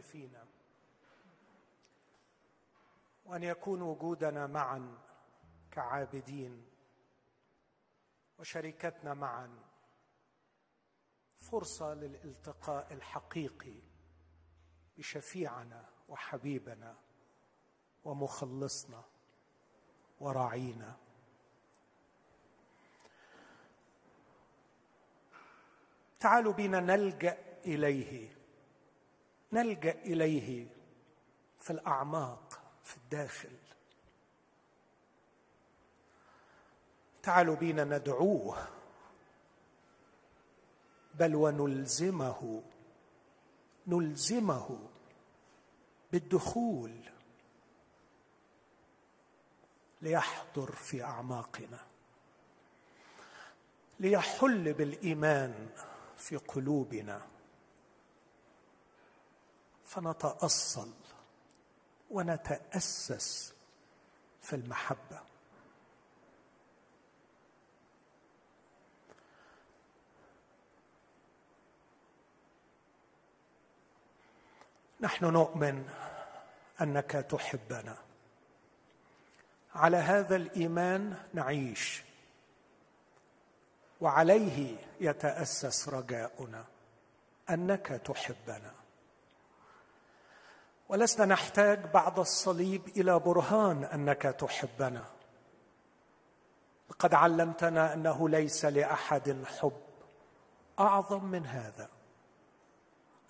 فينا وأن يكون وجودنا معا كعابدين وشركتنا معا فرصة للالتقاء الحقيقي بشفيعنا وحبيبنا ومخلصنا وراعينا. تعالوا بنا نلجأ إليه. نلجأ إليه في الأعماق في الداخل. تعالوا بنا ندعوه. بل ونلزمه نلزمه بالدخول ليحضر في أعماقنا ليحل بالإيمان في قلوبنا. فنتأصل ونتأسس في المحبة. نحن نؤمن أنك تحبنا. على هذا الإيمان نعيش وعليه يتأسس رجاؤنا أنك تحبنا. ولسنا نحتاج بعد الصليب إلى برهان أنك تحبنا. لقد علمتنا أنه ليس لأحد حب. أعظم من هذا.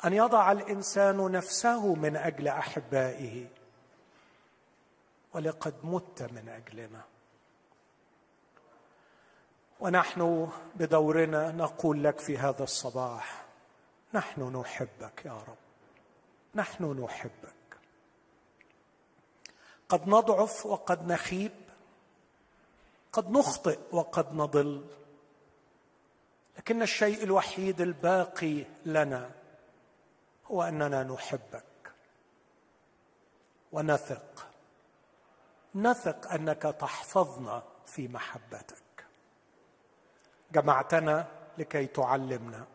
أن يضع الإنسان نفسه من أجل أحبائه. ولقد مت من أجلنا. ونحن بدورنا نقول لك في هذا الصباح نحن نحبك يا رب. نحن نحبك. قد نضعف وقد نخيب. قد نخطئ وقد نضل. لكن الشيء الوحيد الباقي لنا هو أننا نحبك. ونثق. نثق أنك تحفظنا في محبتك. جمعتنا لكي تعلمنا.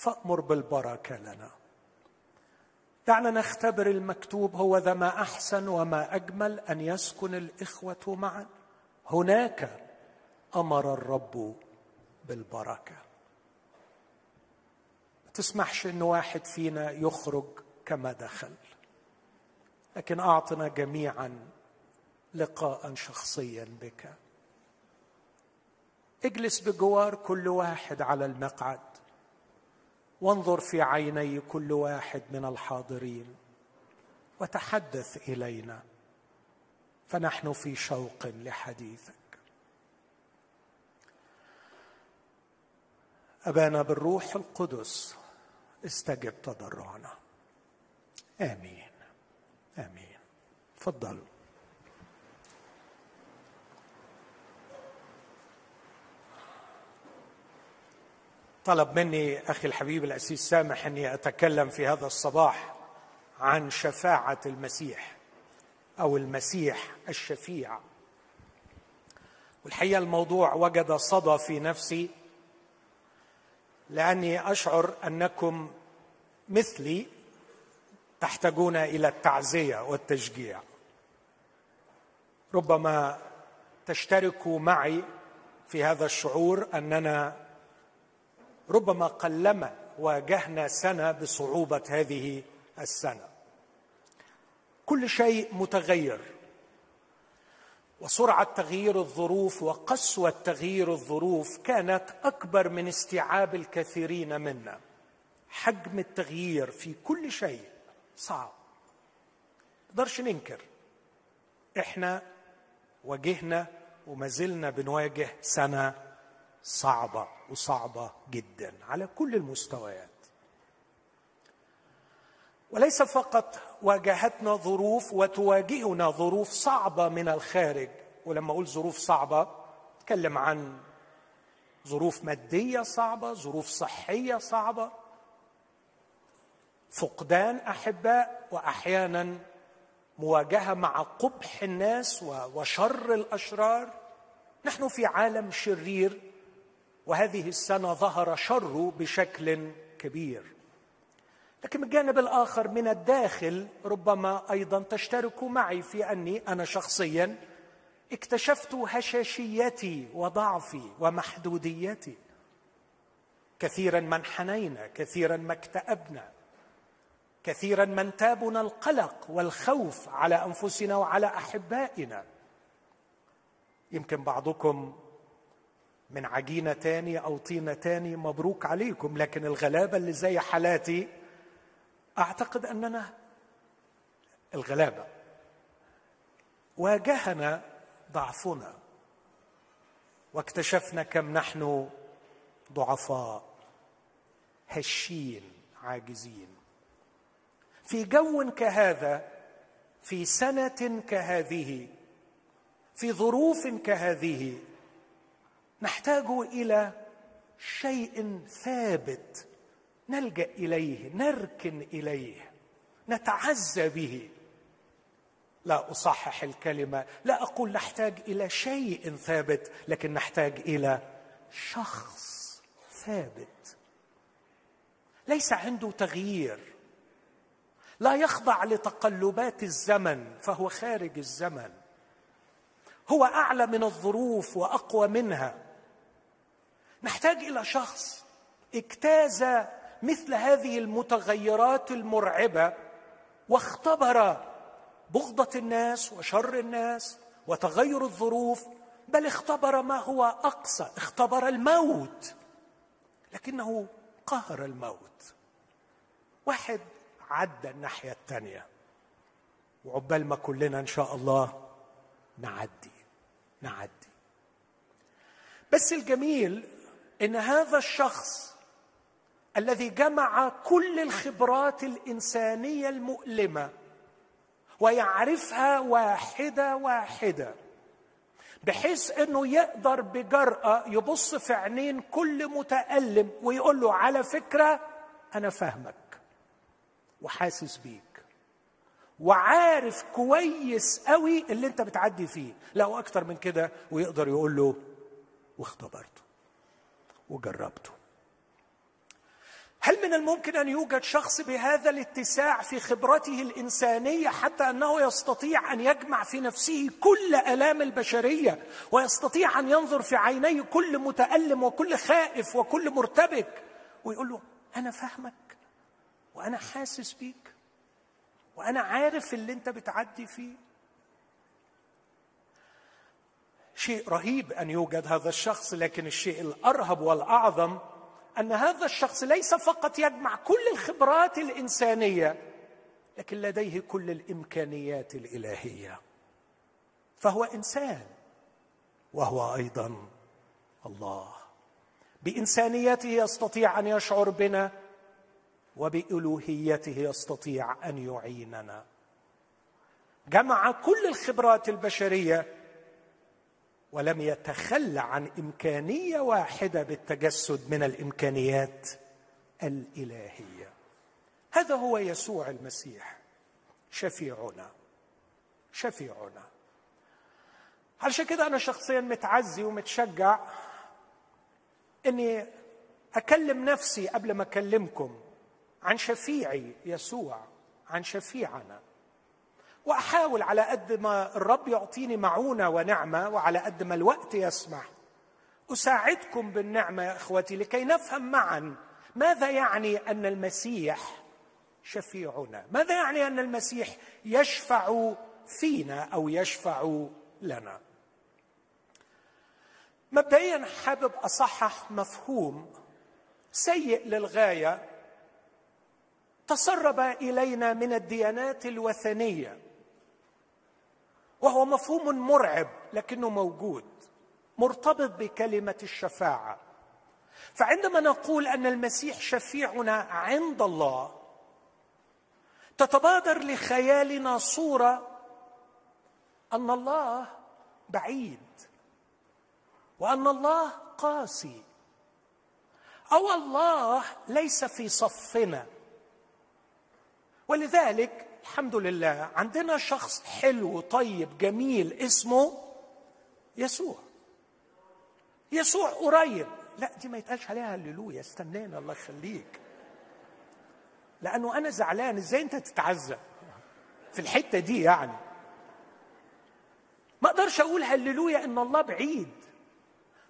فأمر بالبركة لنا. دعنا نختبر المكتوب هو ذا ما أحسن وما أجمل أن يسكن الإخوة معا. هناك أمر الرب بالبركة. ما تسمحش إن واحد فينا يخرج كما دخل لكن أعطنا جميعا لقاء شخصيا بك. اجلس بجوار كل واحد على المقعد. وانظر في عيني كل واحد من الحاضرين وتحدث إلينا فنحن في شوق لحديثك. أبانا بالروح القدس استجب تضرعنا. آمين. آمين. تفضلوا طلب مني أخي الحبيب الاسيس سامح أني أتكلم في هذا الصباح عن شفاعة المسيح أو المسيح الشفيع. والحقيقة الموضوع وجد صدى في نفسي لأني أشعر أنكم مثلي تحتاجون إلى التعزية والتشجيع. ربما تشتركوا معي في هذا الشعور أننا ربما قلما واجهنا سنة بصعوبة هذه السنة. كل شيء متغير وسرعة تغيير الظروف وقسوة تغيير الظروف كانت أكبر من استيعاب الكثيرين منا. حجم التغيير في كل شيء صعب. نقدرش ننكر. إحنا واجهنا وما زلنا بنواجه سنة صعبة وصعبة جدا على كل المستويات. وليس فقط واجهتنا ظروف وتواجهنا ظروف صعبة من الخارج. ولما أقول ظروف صعبة أتكلم عن ظروف مادية صعبة ظروف صحية صعبة. فقدان أحباء واحيانا مواجهة مع قبح الناس وشر الأشرار. نحن في عالم شرير وهذه السنة ظهر شره بشكل كبير. لكن من الجانب الآخر من الداخل ربما أيضا تشترك معي في أني أنا شخصيا اكتشفت هشاشيتي وضعفي ومحدوديتي. كثيرا ما انحنينا كثيرا ما اكتئبنا كثيرا ما انتابنا القلق والخوف على أنفسنا وعلى أحبائنا. يمكن بعضكم من عجينة تاني أو طينة تاني مبروك عليكم لكن الغلابة اللي زي حالاتي أعتقد أننا الغلابة. واجهنا ضعفنا واكتشفنا كم نحن ضعفاء هشين عاجزين. في جو كهذا في سنة كهذه في ظروف كهذه نحتاج إلى شيء ثابت نلجأ إليه نركن إليه نتعزى به. لا أصحح الكلمة لا أقول نحتاج إلى شيء ثابت لكن نحتاج إلى شخص ثابت. ليس عنده تغيير. لا يخضع لتقلبات الزمن فهو خارج الزمن. هو أعلى من الظروف وأقوى منها. نحتاج إلى شخص اجتاز مثل هذه المتغيرات المرعبة واختبر بغضة الناس وشر الناس وتغير الظروف بل اختبر ما هو أقصى اختبر الموت لكنه قهر الموت. واحد عدى الناحية الثانية. وعقبال ما كلنا إن شاء الله نعدي نعدي. بس الجميل إن هذا الشخص الذي جمع كل الخبرات الإنسانية المؤلمة ويعرفها واحدة واحدة بحيث إنه يقدر بجرأة يبص في عينين كل متألم ويقول له على فكرة أنا فاهمك وحاسس بيك وعارف كويس قوي اللي أنت بتعدي فيه لا أكتر من كده ويقدر يقول له واختبرته. وجربته. هل من الممكن أن يوجد شخص بهذا الاتساع في خبرته الإنسانية حتى أنه يستطيع أن يجمع في نفسه كل آلام البشرية ويستطيع أن ينظر في عيني كل متألم وكل خائف وكل مرتبك ويقول له أنا فاهمك وأنا حاسس بيك وأنا عارف اللي أنت بتعدي فيه؟ شيء رهيب أن يوجد هذا الشخص لكن الشيء الأرهب والأعظم أن هذا الشخص ليس فقط يجمع كل الخبرات الإنسانية لكن لديه كل الإمكانيات الإلهية. فهو إنسان وهو أيضا الله. بإنسانيته يستطيع أن يشعر بنا وبألوهيته يستطيع أن يعيننا. جمع كل الخبرات البشرية ولم يتخلى عن إمكانية واحدة بالتجسد من الإمكانيات الإلهية. هذا هو يسوع المسيح. شفيعنا. شفيعنا. علشان كده أنا شخصيا متعزي ومتشجع؟ إني أكلم نفسي قبل ما أكلمكم عن شفيعي يسوع عن شفيعنا. وأحاول على قد ما الرب يعطيني معونة ونعمة وعلى قد ما الوقت يسمح. أساعدكم بالنعمة يا إخوتي لكي نفهم معا ماذا يعني أن المسيح شفيعنا؟ ماذا يعني أن المسيح يشفع فينا أو يشفع لنا؟ مبدئيا حابب أصحح مفهوم سيء للغاية تسرب إلينا من الديانات الوثنية. وهو مفهوم مرعب لكنه موجود مرتبط بكلمة الشفاعة. فعندما نقول أن المسيح شفيعنا عند الله تتبادر لخيالنا صورة أن الله بعيد وأن الله قاسي أو الله ليس في صفنا. ولذلك الحمد لله. عندنا شخص حلو طيب جميل اسمه يسوع. يسوع قريب. لا دي ما يتقالش عليها هللويا. استنينا الله يخليك. لأنه أنا زعلان. إزاي أنت تتعزى في الحتة دي يعني. ما أقدرش أقول هللويا إن الله بعيد.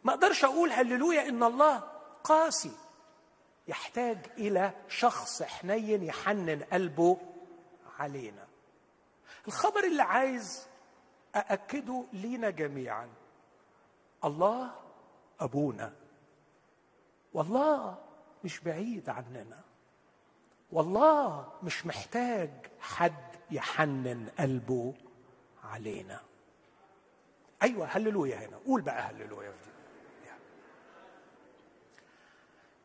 ما أقدرش أقول هللويا إن الله قاسي. يحتاج إلى شخص حنين يحنن قلبه علينا. الخبر اللي عايز أأكده لينا جميعا. الله أبونا. والله مش بعيد عننا. والله مش محتاج حد يحنن قلبه علينا. أيوه هللويا هنا. قول بقى هللويا في دي.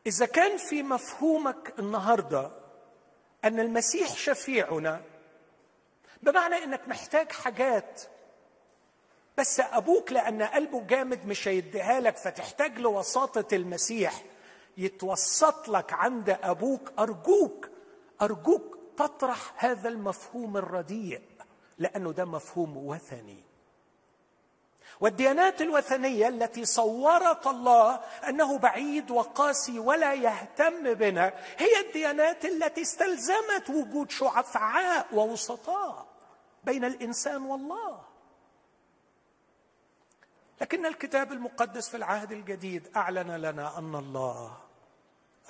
إذا كان في مفهومك النهارده أن المسيح شفيعنا بمعنى إنك محتاج حاجات بس أبوك لأن قلبه جامد مش هيديها لك فتحتاج لوساطة المسيح يتوسط لك عند أبوك أرجوك أرجوك تطرح هذا المفهوم الرديء لأنه ده مفهوم وثني. والديانات الوثنية التي صورت الله أنه بعيد وقاسي ولا يهتم بنا هي الديانات التي استلزمت وجود شعفاء ووسطاء بين الإنسان والله. لكن الكتاب المقدس في العهد الجديد أعلن لنا أن الله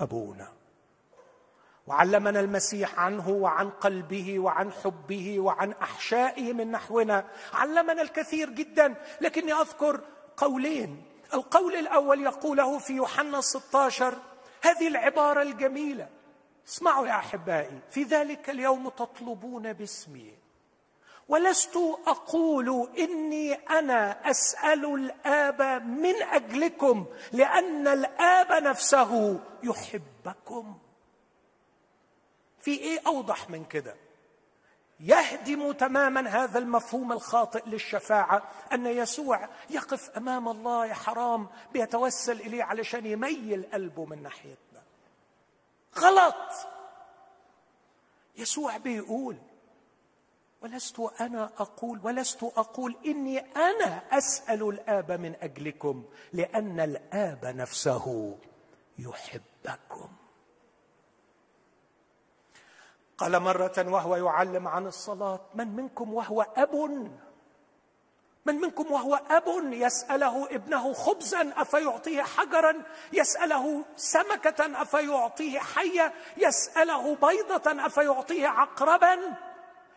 أبونا. وعلمنا المسيح عنه وعن قلبه وعن حبه وعن أحشائه من نحونا. علمنا الكثير جدا. لكني أذكر قولين. القول الأول يقوله في يوحنا 16 هذه العبارة الجميلة. اسمعوا يا أحبائي في ذلك اليوم تطلبون باسمي. ولست أقول إني أنا أسأل الآب من أجلكم لأن الآب نفسه يحبكم. في إيه أوضح من كده؟ يهدم تماما هذا المفهوم الخاطئ للشفاعة أن يسوع يقف أمام الله يا حرام بيتوسل إليه علشان يميل قلبه من ناحيتنا. غلط! يسوع بيقول ولست أنا أقول ولست أقول إني أنا أسأل الآب من أجلكم لأن الآب نفسه يحبكم. قال مرة وهو يعلم عن الصلاة من منكم وهو أب؟ من منكم وهو أب يسأله ابنه خبزا أفيعطيه حجرا؟ يسأله سمكة أفيعطيه حية؟ يسأله بيضة أفيعطيه عقربا؟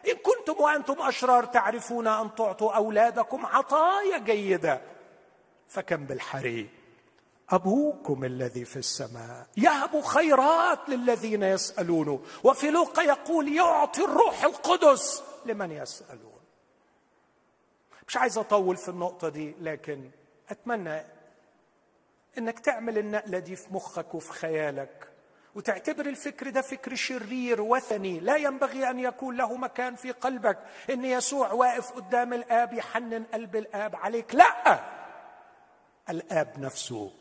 إن كنتم وأنتم أشرار تعرفون أن تعطوا أولادكم عطايا جيدة. فكم بالحري أبوكم الذي في السماء. يهب خيرات للذين يسالونه وفي لوقا يقول يعطي الروح القدس لمن يسألون. مش عايز أطول في النقطة دي لكن أتمنى إنك تعمل النقلة دي في مخك وفي خيالك. وتعتبر الفكر ده فكر شرير وثني. لا ينبغي أن يكون له مكان في قلبك. إن يسوع واقف قدام الآب يحنن قلب الآب عليك. لا! الآب نفسه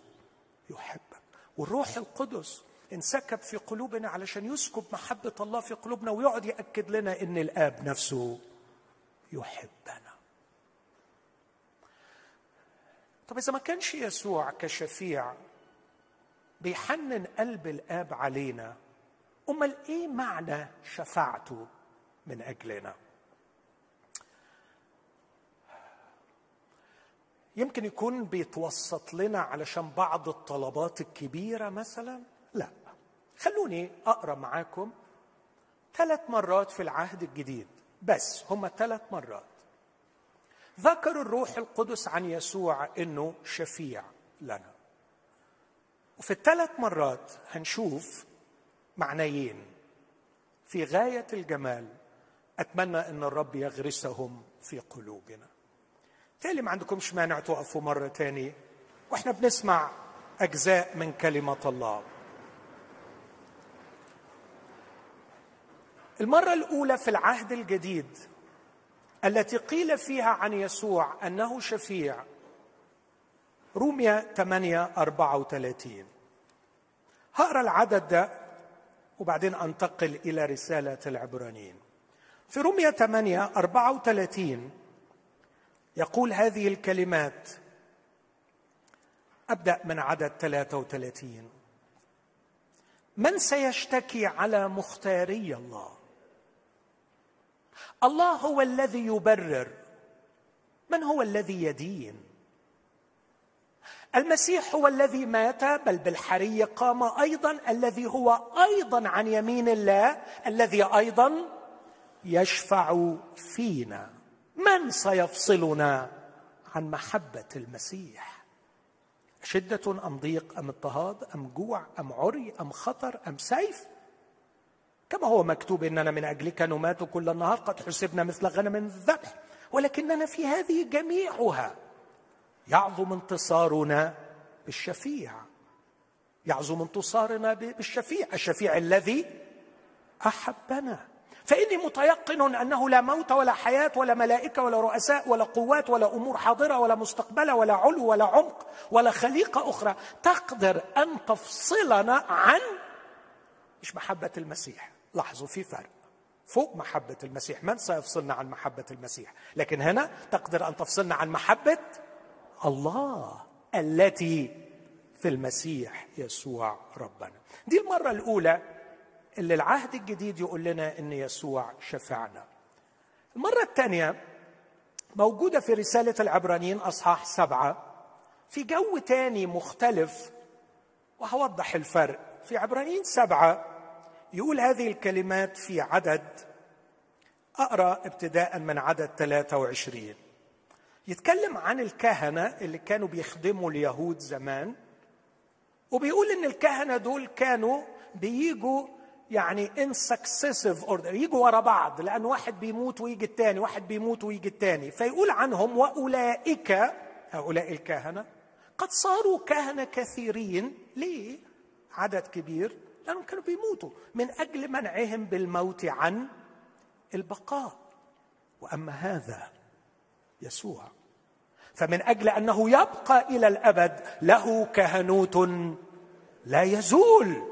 يحبك والروح القدس انسكب في قلوبنا علشان يسكب محبة الله في قلوبنا ويقعد يأكد لنا إن الآب نفسه يحبنا طب إذا ما كانش يسوع كشفيع بيحنن قلب الآب علينا أمال إيه معنى شفاعته من أجلنا؟ يمكن يكون بيتوسط لنا علشان بعض الطلبات الكبيرة مثلا؟ لا. خلوني أقرأ معاكم ثلاث مرات في العهد الجديد. بس هم ثلاث مرات. ذكر الروح القدس عن يسوع إنه شفيع لنا. وفي الثلاث مرات هنشوف معنيين. في غاية الجمال أتمنى إن الرب يغرسهم في قلوبنا. تالي ما عندكمش مانع توقفوا مرة تاني. وإحنا بنسمع أجزاء من كلمة الله. المرة الأولى في العهد الجديد التي قيل فيها عن يسوع أنه شفيع روميا 8 34 هقرأ العدد ده وبعدين أنتقل إلى رسالة العبرانيين. في روميا 8 34 يقول هذه الكلمات. أبدأ من عدد 33 من سيشتكي على مختاري الله؟ الله هو الذي يبرر. من هو الذي يدين؟ المسيح هو الذي مات بل بالحري قام أيضا الذي هو أيضا عن يمين الله الذي أيضا يشفع فينا. من سيفصلنا عن محبة المسيح؟ شدة أم ضيق أم اضطهاد أم جوع أم عري أم خطر أم سيف؟ كما هو مكتوب إننا من أجلك نمات كل النهار قد حسبنا مثل غنم الذبح ولكننا في هذه جميعها يعظم انتصارنا بالشفيع. يعظم انتصارنا بالشفيع الشفيع الذي أحبنا. فإني متيقن أنه لا موت ولا حياة ولا ملائكة ولا رؤساء ولا قوات ولا أمور حاضرة ولا مستقبله ولا علو ولا عمق ولا خليقة أخرى تقدر أن تفصلنا عن مش محبة المسيح. لاحظوا في فرق. فوق محبة المسيح. من سيفصلنا عن محبة المسيح؟ لكن هنا تقدر أن تفصلنا عن محبة الله التي في المسيح يسوع ربنا. دي المرة الأولى اللي العهد الجديد يقول لنا إن يسوع شفعنا. المرة الثانية موجودة في رسالة العبرانيين أصحاح سبعة في جو تاني مختلف وهوضح الفرق. في عبرانيين سبعة يقول هذه الكلمات في عدد أقرأ ابتداء من عدد 23 يتكلم عن الكهنة اللي كانوا بيخدموا اليهود زمان وبيقول إن الكهنة دول كانوا بيجوا يعني in successive order يجوا ورا بعض لأن واحد بيموت ويجي الثاني واحد بيموت ويجي الثاني فيقول عنهم وأولئك هؤلاء الكهنة قد صاروا كهنة كثيرين ليه؟ عدد كبير لأنهم كانوا بيموتوا من أجل منعهم بالموت عن البقاء. وأما هذا يسوع فمن أجل أنه يبقى إلى الأبد له كهنوت لا يزول.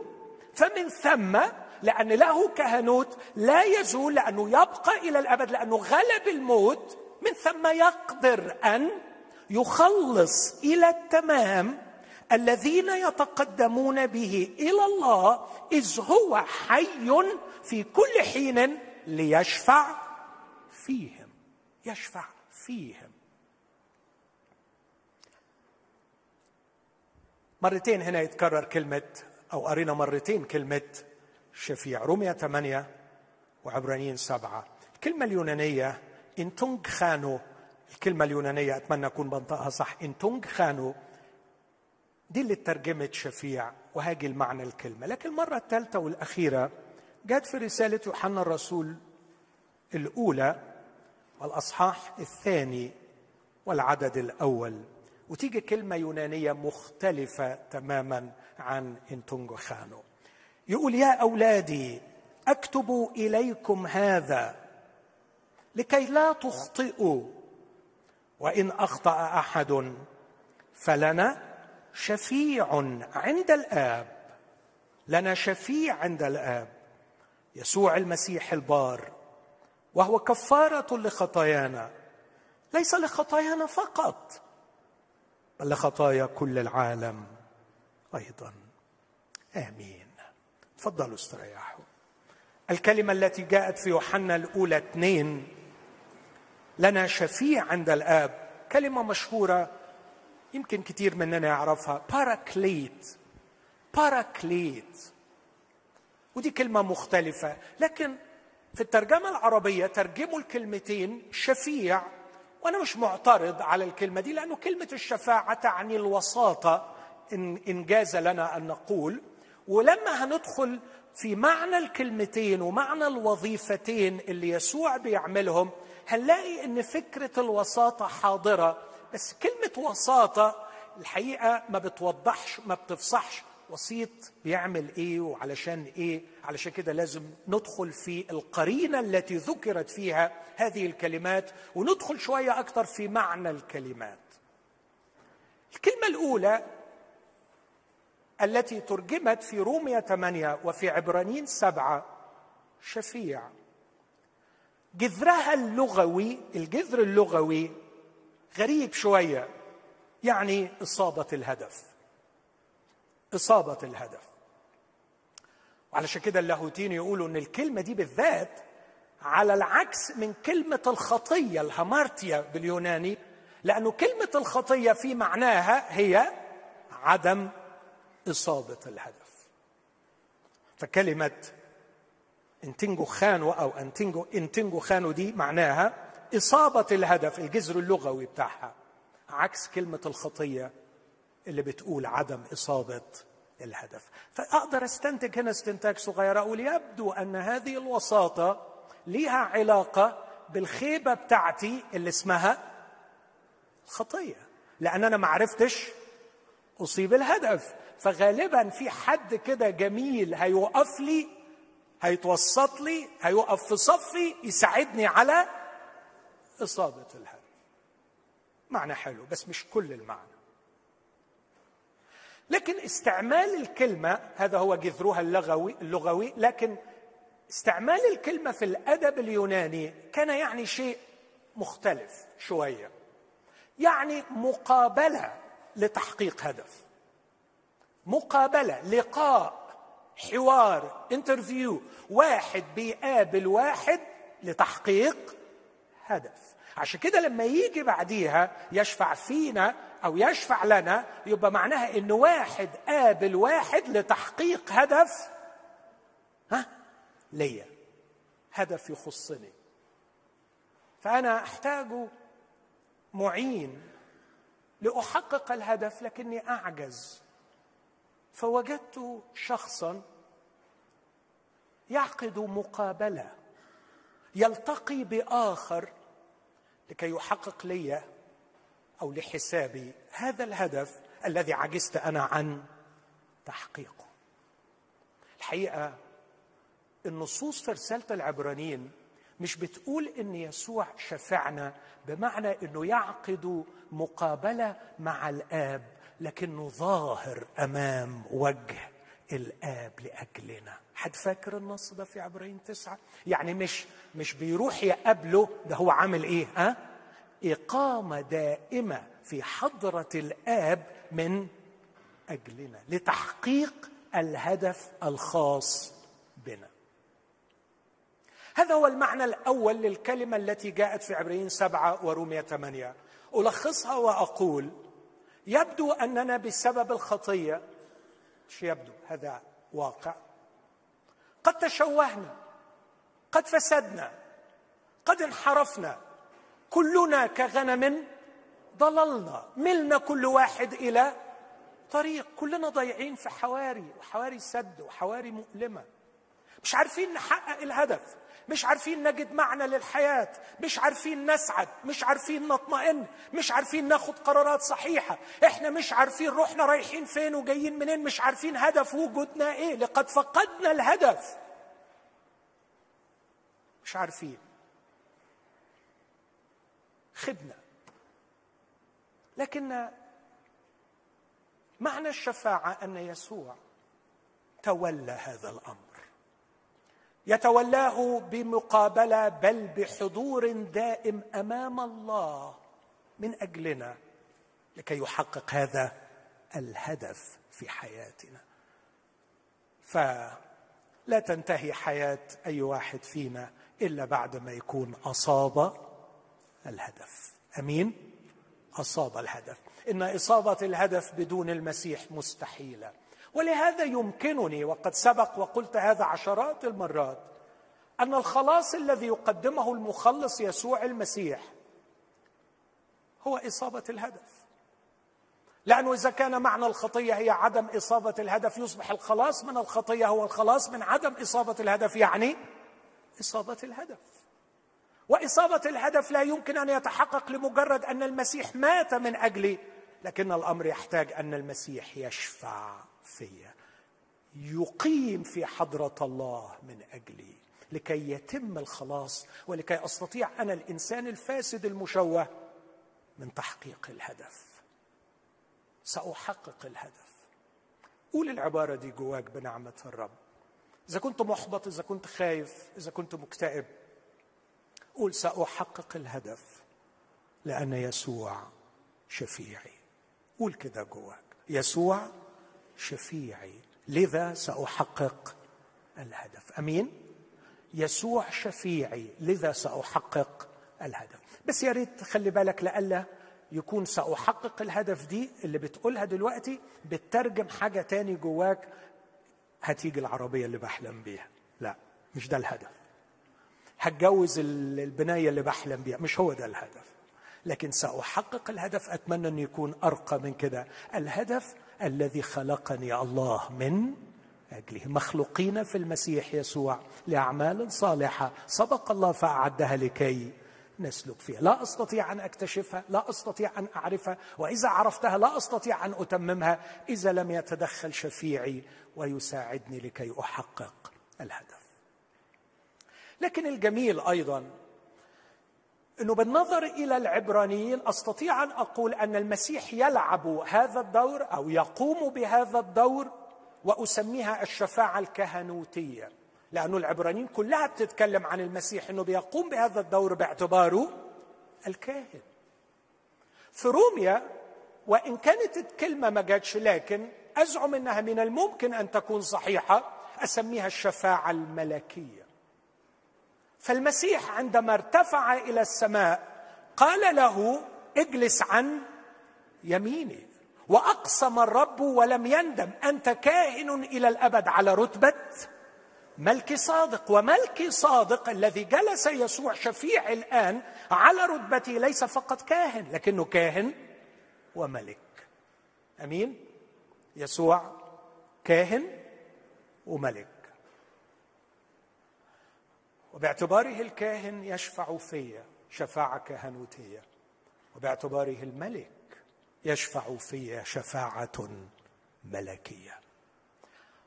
فمن ثم لأن له كهنوت لا يزول لأنه يبقى إلى الأبد لأنه غلب الموت من ثم يقدر أن يخلص إلى التمام الذين يتقدمون به إلى الله إذ هو حي في كل حين ليشفع فيهم يشفع فيهم. مرتين هنا يتكرر كلمة أو قرينا مرتين كلمة شفيع. رومية ثمانية وعبرانيين سبعة. الكلمة اليونانية انتونج خانو. الكلمة اليونانية أتمنى أكون بنطقها صح. انتونج خانو. دي اللي ترجمت شفيع وهاجي المعنى الكلمة. لكن المرة الثالثة والأخيرة جت في رسالة يوحنا الرسول الأولى والأصحاح الثاني والعدد الأول. وتيجي كلمة يونانية مختلفة تماما عن انتونجو خانو. يقول يا أولادي أكتب إليكم هذا لكي لا تخطئوا. وإن أخطأ أحد فلنا شفيع عند الآب. لنا شفيع عند الآب. يسوع المسيح البار وهو كفارة لخطايانا. ليس لخطايانا فقط بل لخطايا كل العالم أيضا. آمين. تفضلوا استريحوا. الكلمة التي جاءت في يوحنا الأولى اثنين لنا شفيع عند الآب. كلمة مشهورة يمكن كثير مننا يعرفها باراكليت باراكليت ودي كلمة مختلفة لكن في الترجمة العربية ترجموا الكلمتين شفيع وأنا مش معترض على الكلمة دي لأنه كلمة الشفاعة تعني الوساطة ان ان جاز لنا أن نقول ولما هندخل في معنى الكلمتين ومعنى الوظيفتين اللي يسوع بيعملهم هنلاقي إن فكرة الوساطة حاضرة بس كلمة وساطة الحقيقة ما بتوضحش ما بتفصحش وسيط بيعمل إيه وعلشان إيه علشان كده لازم ندخل في القرينة التي ذكرت فيها هذه الكلمات وندخل شوية أكثر في معنى الكلمات. الكلمة الأولى التي ترجمت في رومية ثمانية وفي عبرانيين سبعة. شفيع. جذرها اللغوي الجذر اللغوي غريب شوية يعني إصابة الهدف. إصابة الهدف. علشان كده اللاهوتين يقولوا إن الكلمة دي بالذات على العكس من كلمة الخطية الهامارتيا باليوناني لأنه كلمة الخطية في معناها هي عدم إصابة الهدف. فكلمة انتنجو خانو أو انتنجو انتنجو خانو دي معناها إصابة الهدف الجذر اللغوي بتاعها. عكس كلمة الخطية اللي بتقول عدم إصابة الهدف. فأقدر أستنتج هنا استنتاج صغير أقول يبدو أن هذه الوساطة لها علاقة بالخيبة بتاعتي اللي اسمها الخطيه لأن أنا ما عرفتش أصيب الهدف. فغالبا في حد كده جميل هيوقف لي هيتوسط لي هيوقف في صفي يساعدني على إصابة الهدف معنى حلو بس مش كل المعنى. لكن استعمال الكلمة هذا هو جذرها اللغوي اللغوي لكن استعمال الكلمة في الأدب اليوناني كان يعني شيء مختلف شوية. يعني مقابلة لتحقيق هدف. مقابلة لقاء حوار انترفيو واحد بيقابل واحد لتحقيق هدف. عشان كده لما يجي بعديها يشفع فينا أو يشفع لنا يبقى معناها إن واحد قابل واحد لتحقيق هدف. ها؟ ليا. هدف يخصني. فأنا أحتاج معين لأحقق الهدف لكني أعجز. فوجدت شخصا يعقد مقابلة يلتقي بآخر لكي يحقق لي أو لحسابي هذا الهدف الذي عجزت أنا عن تحقيقه. الحقيقة النصوص في رساله العبرانيين مش بتقول إن يسوع شفعنا بمعنى إنه يعقد مقابلة مع الآب. لكنه ظاهر أمام وجه الآب لأجلنا. حد فاكر النص ده في عبرين تسعة؟ يعني مش مش بيروح يقابله ده هو عامل إيه؟ ها؟ إقامة دائمة في حضرة الآب من أجلنا لتحقيق الهدف الخاص بنا. هذا هو المعنى الأول للكلمة التي جاءت في عبرين سبعة ورومية ثمانية. ألخصها وأقول يبدو أننا بسبب الخطية. مش يبدو؟ هذا واقع. قد تشوهنا قد فسدنا قد انحرفنا. كلنا كغنم ضللنا. ملنا كل واحد إلى طريق. كلنا ضايعين في حواري وحواري سد وحواري مؤلمة. مش عارفين نحقق الهدف مش عارفين نجد معنى للحياة مش عارفين نسعد مش عارفين نطمئن مش عارفين ناخد قرارات صحيحة. إحنا مش عارفين روحنا رايحين فين وجايين منين مش عارفين هدف وجودنا إيه. لقد فقدنا الهدف. مش عارفين. خدنا. لكن معنى الشفاعة أن يسوع تولى هذا الأمر. يتولاه بمقابلة بل بحضور دائم أمام الله من أجلنا لكي يحقق هذا الهدف في حياتنا. فلا تنتهي حياة أي واحد فينا إلا بعد ما يكون أصاب الهدف. أمين؟ أصاب الهدف. إن إصابة الهدف بدون المسيح مستحيلة. ولهذا يمكنني وقد سبق وقلت هذا عشرات المرات أن الخلاص الذي يقدمه المخلص يسوع المسيح هو إصابة الهدف. لأنه إذا كان معنى الخطية هي عدم إصابة الهدف يصبح الخلاص من الخطية هو الخلاص من عدم إصابة الهدف يعني إصابة الهدف. وإصابة الهدف لا يمكن أن يتحقق لمجرد أن المسيح مات من أجلي لكن الأمر يحتاج أن المسيح يشفع في يقيم في حضرة الله من أجلي لكي يتم الخلاص ولكي أستطيع أنا الإنسان الفاسد المشوه من تحقيق الهدف. سأحقق الهدف. قول العبارة دي جواك بنعمة الرب. إذا كنت محبط إذا كنت خايف إذا كنت مكتئب قول سأحقق الهدف لأن يسوع شفيعي. قول كده جواك. يسوع شفيعي. لذا سأحقق الهدف. أمين؟ يسوع شفيعي. لذا سأحقق الهدف. بس يا ريت تخلي بالك لألا يكون سأحقق الهدف دي اللي بتقولها دلوقتي بتترجم حاجة تاني جواك هتيجي العربية اللي بحلم بيها. لا مش ده الهدف. هتجوز البناية اللي بحلم بيها. مش هو ده الهدف. لكن سأحقق الهدف أتمنى أن يكون أرقى من كده. الهدف الذي خلقني الله من أجله. مخلوقين في المسيح يسوع لأعمال صالحة. سبق الله فأعدها لكي نسلك فيها. لا أستطيع أن أكتشفها لا أستطيع أن أعرفها وإذا عرفتها لا أستطيع أن أتممها. إذا لم يتدخل شفيعي ويساعدني لكي أحقق الهدف. لكن الجميل أيضا إنه بالنظر إلى العبرانيين أستطيع أن أقول أن المسيح يلعب هذا الدور أو يقوم بهذا الدور وأسميها الشفاعة الكهنوتية. لأن العبرانيين كلها بتتكلم عن المسيح أنه بيقوم بهذا الدور باعتباره الكاهن. في روميا وإن كانت الكلمة ما جاتش لكن أزعم أنها من الممكن أن تكون صحيحة أسميها الشفاعة الملكية. فالمسيح عندما ارتفع إلى السماء قال له اجلس عن يميني. وأقسم الرب ولم يندم أنت كاهن إلى الأبد على رتبة ملكي صادق. وملكي صادق الذي جلس يسوع شفيع الآن على رتبته ليس فقط كاهن لكنه كاهن وملك. أمين؟ يسوع كاهن وملك. وباعتباره الكاهن يشفع في شفاعه كهنوتيه وباعتباره الملك يشفع في شفاعة ملكية.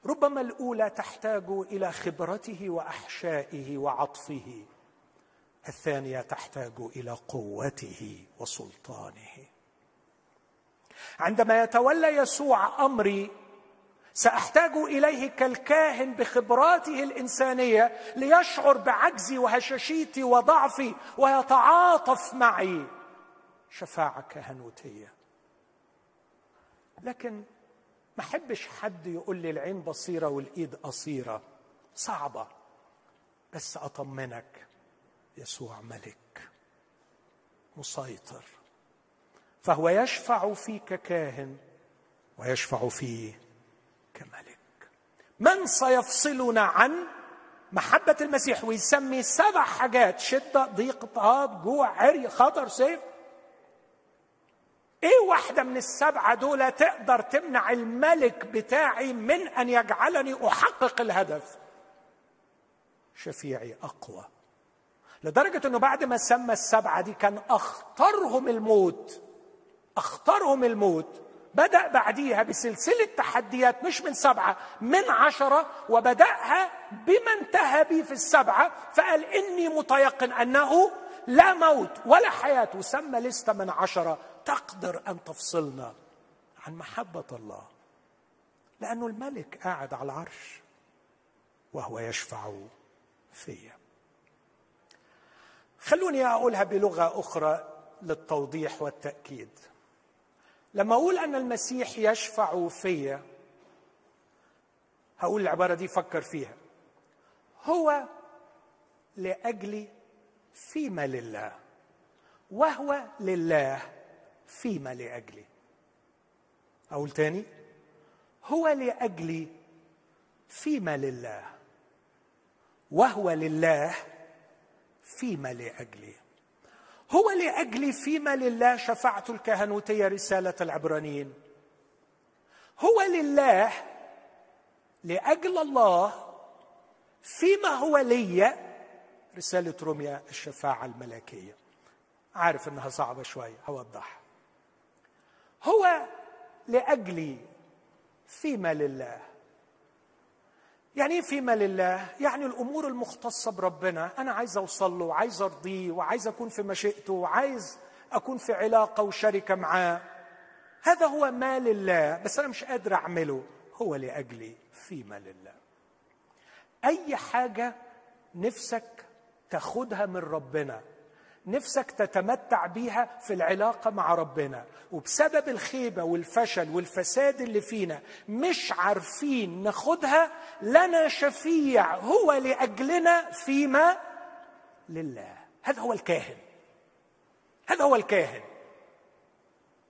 ربما الأولى تحتاج إلى خبرته وأحشائه وعطفه. الثانية تحتاج إلى قوته وسلطانه. عندما يتولى يسوع أمري سأحتاج إليه كالكاهن بخبراته الإنسانية ليشعر بعجزي وهشاشيتي وضعفي ويتعاطف معي. شفاعه كهنوتيه لكن ما أحبش حد يقول لي العين بصيرة والإيد قصيرة. صعبة. بس أطمنك يسوع ملك. مسيطر. فهو يشفع فيك ككاهن ويشفع فيه كملك من سيفصلنا عن محبة المسيح ويسمي سبع حاجات شدة ضيق اضطهاد جوع عري خطر سيف. إيه واحدة من السبعة دول تقدر تمنع الملك بتاعي من أن يجعلني أحقق الهدف؟ شفيعي أقوى. لدرجة إنه بعد ما سمى السبعة دي كان أخطرهم الموت أخطرهم الموت. بدأ بعديها بسلسلة تحديات مش من سبعة من عشرة وبدأها بما انتهى به في السبعة فقال إني متيقن أنه لا موت ولا حياة. وسمى لستة من عشرة. تقدر أن تفصلنا عن محبة الله؟ لأنه الملك قاعد على العرش وهو يشفع فيا. خلوني أقولها بلغة أخرى للتوضيح والتأكيد. لما أقول أن المسيح يشفع فيا هقول العبارة دي فكر فيها. هو لاجلي فيما لله وهو لله فيما لاجلي أقول تاني هو لاجلي فيما لله وهو لله فيما لاجلي هو لاجلي فيما لله شفاعه الكهنوتية رسالة العبرانيين. هو لله لأجل الله فيما هو لي رسالة روميا الشفاعة الملكية. عارف إنها صعبة شوية هوضحها هو لاجلي فيما لله يعني إيه فيما لله؟ يعني الأمور المختصة بربنا. أنا عايز اوصل له وعايز أرضيه وعايز أكون في مشيئته وعايز أكون في علاقة وشركة معاه. هذا هو ما لله بس أنا مش قادر أعمله. هو لأجلي فيما لله. أي حاجة نفسك تاخدها من ربنا نفسك تتمتع بيها في العلاقة مع ربنا. وبسبب الخيبة والفشل والفساد اللي فينا مش عارفين ناخدها لنا شفيع هو لأجلنا فيما لله. هذا هو الكاهن. هذا هو الكاهن.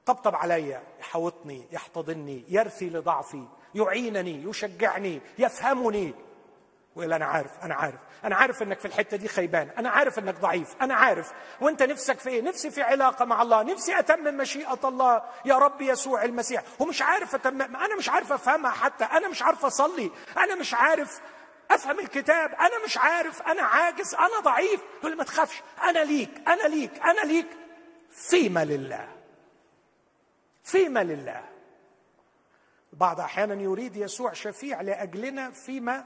طبطب علي يحوطني يحتضني يرثي لضعفي يعينني يشجعني يفهمني. ويقول أنا عارف أنا عارف أنا عارف إنك في الحتة دي خيبان أنا عارف إنك ضعيف أنا عارف. وأنت نفسك في إيه؟ نفسي في علاقة مع الله نفسي أتمم مشيئة الله. يا رب يسوع المسيح. ومش عارف أتمم أنا مش عارف أفهمها حتى أنا مش عارف أصلي أنا مش عارف أفهم الكتاب أنا مش عارف أنا عاجز أنا ضعيف. يقول ما تخافش أنا ليك أنا ليك أنا ليك. فيما لله فيما لله. بعض أحيانا يريد يسوع شفيع لأجلنا فيما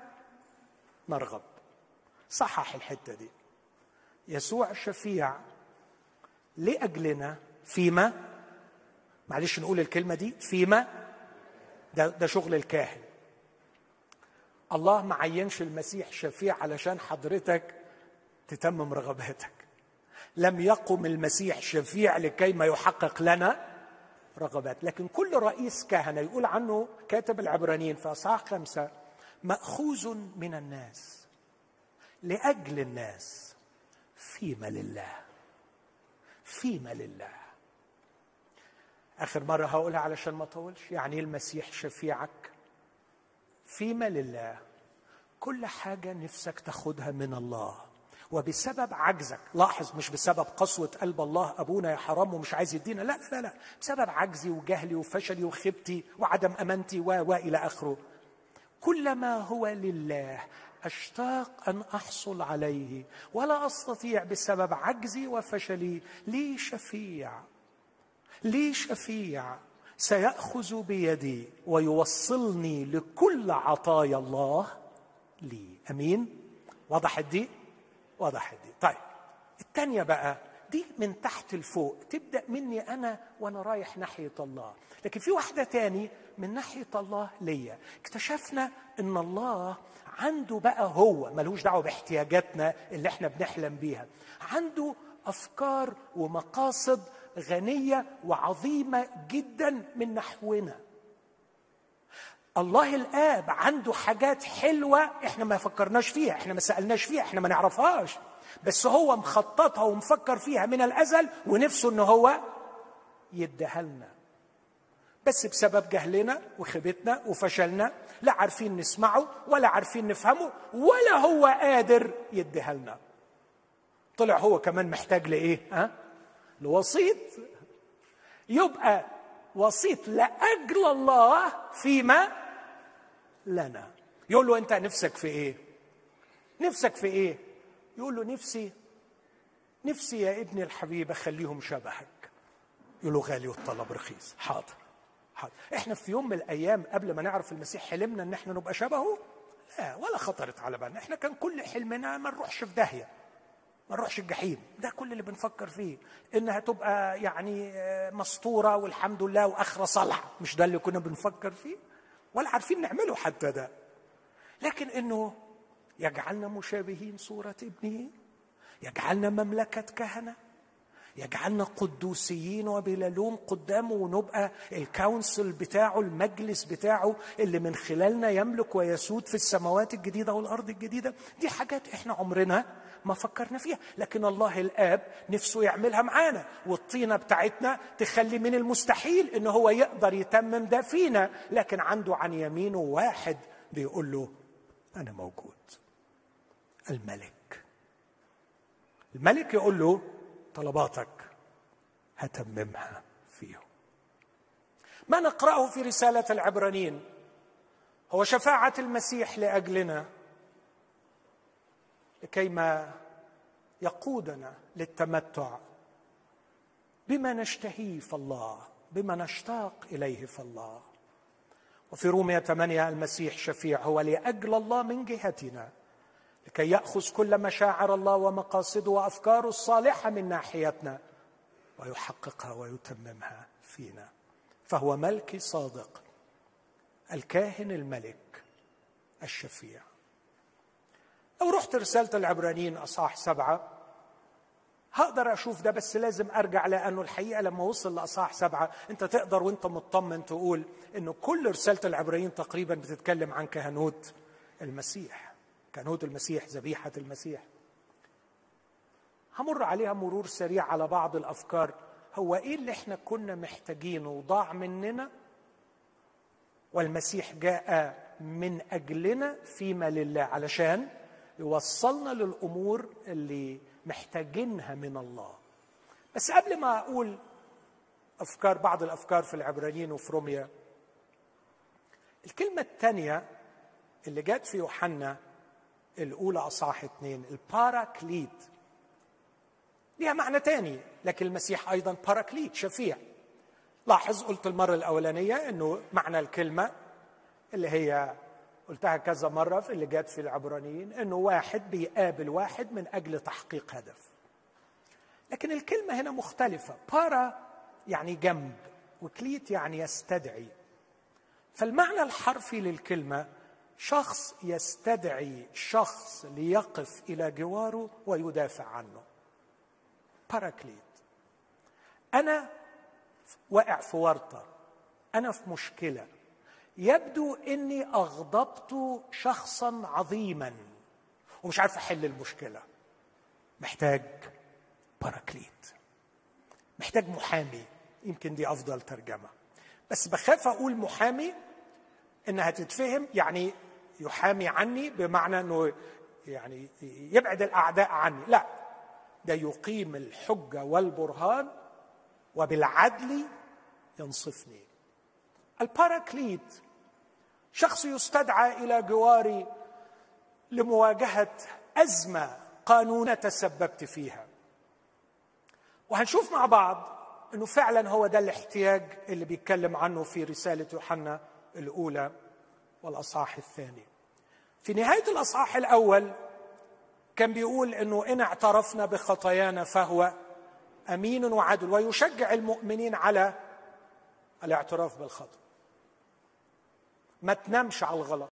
نرغب. صحح الحتة دي. يسوع شفيع لأجلنا فيما؟ معلش نقول الكلمة دي فيما؟ ده, ده شغل الكاهن. الله ما عينش المسيح شفيع علشان حضرتك تتمم رغباتك. لم يقم المسيح شفيع لكي ما يحقق لنا رغبات. لكن كل رئيس كهنة يقول عنه كاتب العبرانيين في إصحاح خمسة مأخوذ من الناس لأجل الناس فيما لله فيما لله. آخر مرة هقولها علشان ما أطولش يعني المسيح شفيعك فيما لله. كل حاجة نفسك تاخدها من الله. وبسبب عجزك لاحظ مش بسبب قسوة قلب الله أبونا يا حرام ومش عايز يدينا لا لا لا بسبب عجزي وجهلي وفشلي وخيبتي وعدم أمانتي و وإلى آخره. كل ما هو لله أشتاق أن أحصل عليه ولا أستطيع بسبب عجزي وفشلي لي شفيع لي شفيع. سيأخذ بيدي ويوصلني لكل عطايا الله لي. أمين؟ وضحت دي وضحت دي طيب الثانية بقى دي من تحت لفوق تبدأ مني أنا وأنا رايح ناحية الله. لكن في واحدة تاني من ناحية الله ليا. اكتشفنا أن الله عنده بقى هو ملوش دعوة باحتياجاتنا اللي إحنا بنحلم بيها. عنده أفكار ومقاصد غنية وعظيمة جدا من نحونا. الله الآب عنده حاجات حلوة إحنا ما فكرناش فيها إحنا ما سألناش فيها إحنا ما نعرفهاش. بس هو مخططها ومفكر فيها من الأزل ونفسه إن هو يديها لنا. بس بسبب جهلنا وخيبتنا وفشلنا لا عارفين نسمعه ولا عارفين نفهمه ولا هو قادر يديها لنا. طلع هو كمان محتاج لإيه؟ ها؟ لوسيط. يبقى وسيط لأجل الله فيما لنا. يقول له أنت نفسك في إيه؟ نفسك في إيه؟ يقول له نفسي نفسي يا ابني الحبيب أخليهم شبهك. يقول له غالي والطلب رخيص. حاضر. حاضر إحنا في يوم من الأيام قبل ما نعرف المسيح حلمنا إن إحنا نبقى شبهه؟ لا ولا خطرت على بالنا. إحنا كان كل حلمنا ما نروحش في داهية ما نروحش الجحيم. ده كل اللي بنفكر فيه إنها تبقى يعني آه، مسطوره والحمد لله وآخرة صالحة. مش ده اللي كنا بنفكر فيه؟ ولا عارفين نعمله حتى ده. لكن إنه يجعلنا مشابهين صورة ابنه يجعلنا مملكة كهنة يجعلنا قدوسيين وبلا لوم قدامه ونبقى الكونسل بتاعه المجلس بتاعه اللي من خلالنا يملك ويسود في السماوات الجديدة والأرض الجديدة. دي حاجات إحنا عمرنا ما فكرنا فيها. لكن الله الآب نفسه يعملها معانا. والطينة بتاعتنا تخلي من المستحيل إن هو يقدر يتمم ده فينا. لكن عنده عن يمينه واحد بيقول له أنا موجود. الملك. الملك يقول له طلباتك هتممها فيهم. ما نقرأه في رسالة العبرانيين؟ هو شفاعة المسيح لأجلنا لكيما يقودنا للتمتع بما نشتهيه في الله بما نشتاق إليه في الله. وفي رومية 8 المسيح شفيع هو لأجل الله من جهتنا. لكي يأخذ كل مشاعر الله ومقاصده وأفكاره الصالحة من ناحيتنا ويحققها ويتممها فينا. فهو ملك صادق الكاهن الملك الشفيع. لو رحت رسالة العبرانيين أصحاح سبعة هقدر أشوف ده بس لازم أرجع لأنه الحقيقة لما وصل لأصحاح سبعة أنت تقدر وأنت مطمن تقول إنه كل رسالة العبرانيين تقريبا بتتكلم عن كهنوت المسيح. كهنوت المسيح ذبيحة المسيح. همر عليها مرور سريع على بعض الأفكار. هو إيه اللي إحنا كنا محتاجينه؟ وضاع مننا؟ والمسيح جاء من أجلنا فيما لله علشان يوصلنا للأمور اللي محتاجينها من الله. بس قبل ما أقول أفكار بعض الأفكار في العبرانيين وفي روميا الكلمة الثانية اللي جت في يوحنا الأولى أصحاح اثنين الباراكليت. ليها معنى تاني لكن المسيح أيضا باراكليت شفيع. لاحظ قلت المرة الأولانية إنه معنى الكلمة اللي هي قلتها كذا مرة في اللي جات في العبرانيين أنه واحد بيقابل واحد من أجل تحقيق هدف. لكن الكلمة هنا مختلفة. بارا يعني جنب وكليت يعني يستدعي. فالمعنى الحرفي للكلمة شخص يستدعي شخص ليقف إلى جواره ويدافع عنه. باراكليت أنا واقع في ورطة. أنا في مشكلة. يبدو إني أغضبت شخصا عظيما ومش عارف أحل المشكلة. محتاج باراكليت محتاج محامي. يمكن دي أفضل ترجمة. بس بخاف أقول محامي إنها تتفهم يعني يحامي عني بمعنى إنه يعني يبعد الأعداء عني. لا ده يقيم الحجة والبرهان وبالعدل ينصفني. الباراكليت شخص يستدعى إلى جواري لمواجهة أزمة قانون تسببت فيها. وهنشوف مع بعض إنه فعلا هو ده الاحتياج اللي بيتكلم عنه في رسالة يوحنا الأولى. والأصحاح الثاني. في نهاية الأصحاح الأول كان بيقول إنه إن اعترفنا بخطايانا فهو أمين وعدل ويشجع المؤمنين على الاعتراف بالخطأ. ما تنامش على الغلط.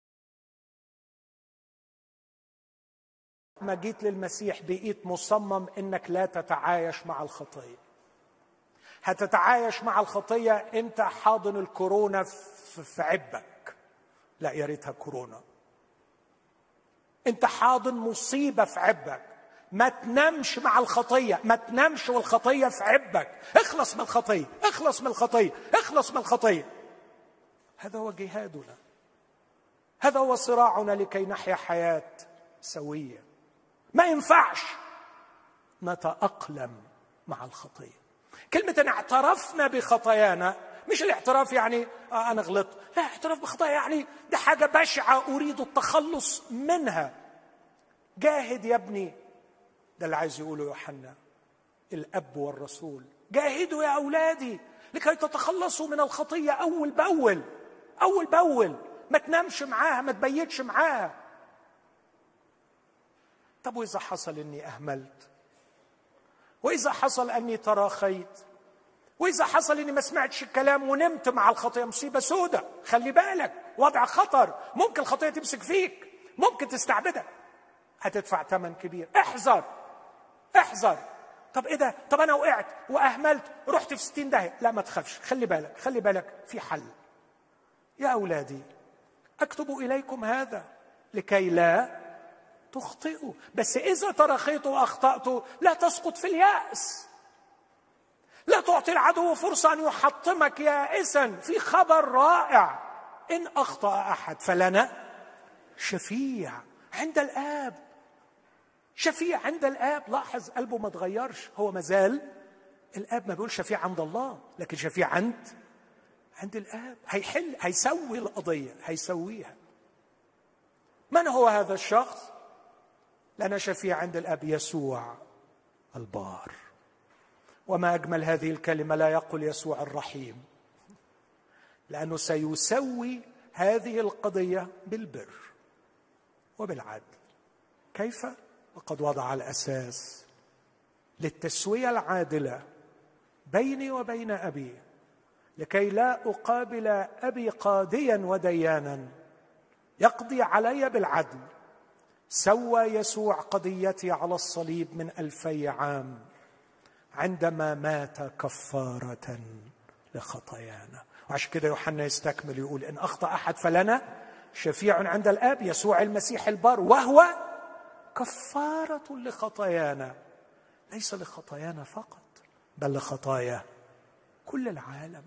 ما جيت للمسيح بقيت مصمم إنك لا تتعايش مع الخطية. هتتعايش مع الخطية أنت حاضن الكورونا في عبك. لا يا ريتها كورونا. انت حاضن مصيبة في عبك. ما تنامش مع الخطية. ما تنامش والخطية في عبك. اخلص من الخطية. اخلص من الخطية. اخلص من الخطية. هذا هو جهادنا. هذا هو صراعنا لكي نحيا حياة سوية. ما ينفعش نتأقلم مع الخطية. كلمة إن اعترفنا بخطايانا مش الاعتراف يعني آه أنا غلطت. لا اعتراف بخطايا يعني دي حاجة بشعة أريد التخلص منها. جاهد يا ابني ده اللي عايز يقوله يوحنا الأب والرسول. جاهدوا يا أولادي لكي تتخلصوا من الخطية أول بأول أول بأول. ما تنامش معاها ما تبيتش معاها. طب وإذا حصل إني أهملت؟ وإذا حصل أني تراخيت؟ وإذا حصل إني ما سمعتش الكلام ونمت مع الخطيه مصيبة سودة. خلي بالك وضع خطر. ممكن الخطيه تمسك فيك. ممكن تستعبدك هتدفع ثمن كبير. احذر. احذر. طب إيه ده؟ طب أنا وقعت وأهملت. رحت في ستين داهية. لا ما تخافش. خلي بالك. خلي بالك في حل. يا أولادي أكتب إليكم هذا لكي لا تخطئوا. بس إذا ترخيت وأخطأت لا تسقط في اليأس. لا تعطي العدو فرصه ان يحطمك يائسا. في خبر رائع. إن أخطأ أحد فلنا. شفيع عند الآب. شفيع عند الآب. لاحظ قلبه ما تغيرش. هو مازال الآب ما بيقول شفيع عند الله لكن شفيع عند عند الآب. هيحل هيسوي القضية هيسويها. من هو هذا الشخص؟ لنا شفيع عند الآب يسوع البار. وما أجمل هذه الكلمة لا يقول يسوع الرحيم لأنه سيسوي هذه القضية بالبر وبالعدل. كيف؟ وقد وضع الأساس للتسوية العادلة بيني وبين أبي لكي لا أقابل أبي قاضيا وديانا يقضي علي بالعدل. سوى يسوع قضيتي على الصليب من ألفي عام. عندما مات كفارة لخطايانا. وعشان كده يوحنا يستكمل يقول إن أخطأ أحد فلنا شفيع عند الآب يسوع المسيح البار وهو كفارة لخطايانا. ليس لخطايانا فقط بل لخطايا كل العالم.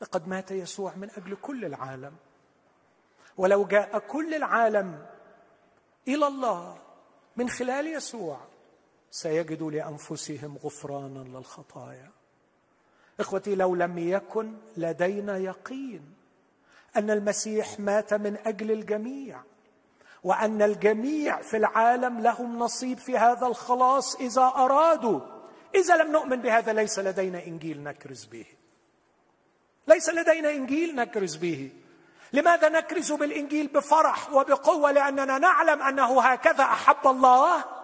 لقد مات يسوع من أجل كل العالم. ولو جاء كل العالم إلى الله من خلال يسوع سيجدوا لأنفسهم غفرانا للخطايا. إخوتي لو لم يكن لدينا يقين أن المسيح مات من أجل الجميع وأن الجميع في العالم لهم نصيب في هذا الخلاص إذا أرادوا. إذا لم نؤمن بهذا ليس لدينا إنجيل نكرز به. ليس لدينا إنجيل نكرز به. لماذا نكرز بالإنجيل؟ بفرح وبقوة لأننا نعلم أنه هكذا أحب الله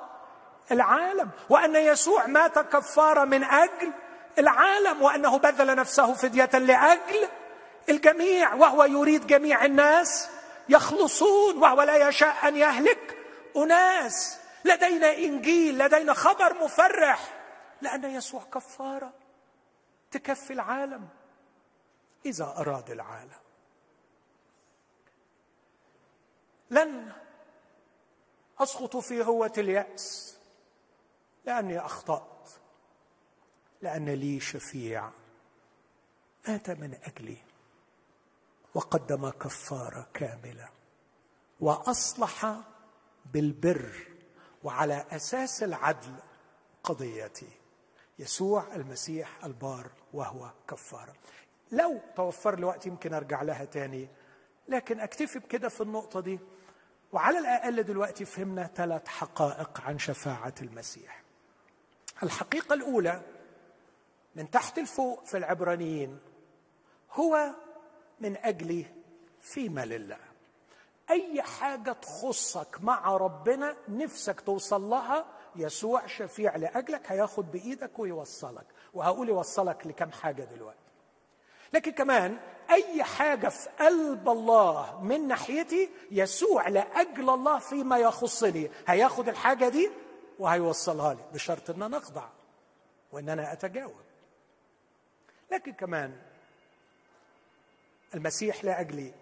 العالم وأن يسوع مات كفارة من أجل العالم وأنه بذل نفسه فدية لأجل الجميع وهو يريد جميع الناس يخلصون وهو لا يشاء أن يهلك أناس. لدينا إنجيل لدينا خبر مفرح لأن يسوع كفارة تكفي العالم إذا أراد العالم. لن أسقط في هوه اليأس. لأني أخطأت. لأن لي شفيع. مات من أجلي. وقدم كفاره كاملة. وأصلح بالبر. وعلى أساس العدل قضيتي. يسوع المسيح البار وهو كفاره لو توفر لي وقت يمكن أرجع لها تاني. لكن أكتفي بكده في النقطة دي. وعلى الأقل دلوقتي فهمنا ثلاث حقائق عن شفاعة المسيح. الحقيقة الأولى من تحت الفوق في العبرانيين هو من أجل فيما لله. أي حاجة تخصك مع ربنا نفسك توصل لها يسوع شفيع لأجلك هياخد بإيدك ويوصلك. وهقول يوصلك لكم حاجة دلوقتي. لكن كمان أي حاجة في قلب الله من ناحيتي يسوع لأجل الله فيما يخصني هياخد الحاجة دي وهيوصلها لي بشرط إن أنا أخضع وإن أنا أتجاوب. لكن كمان المسيح لاجلي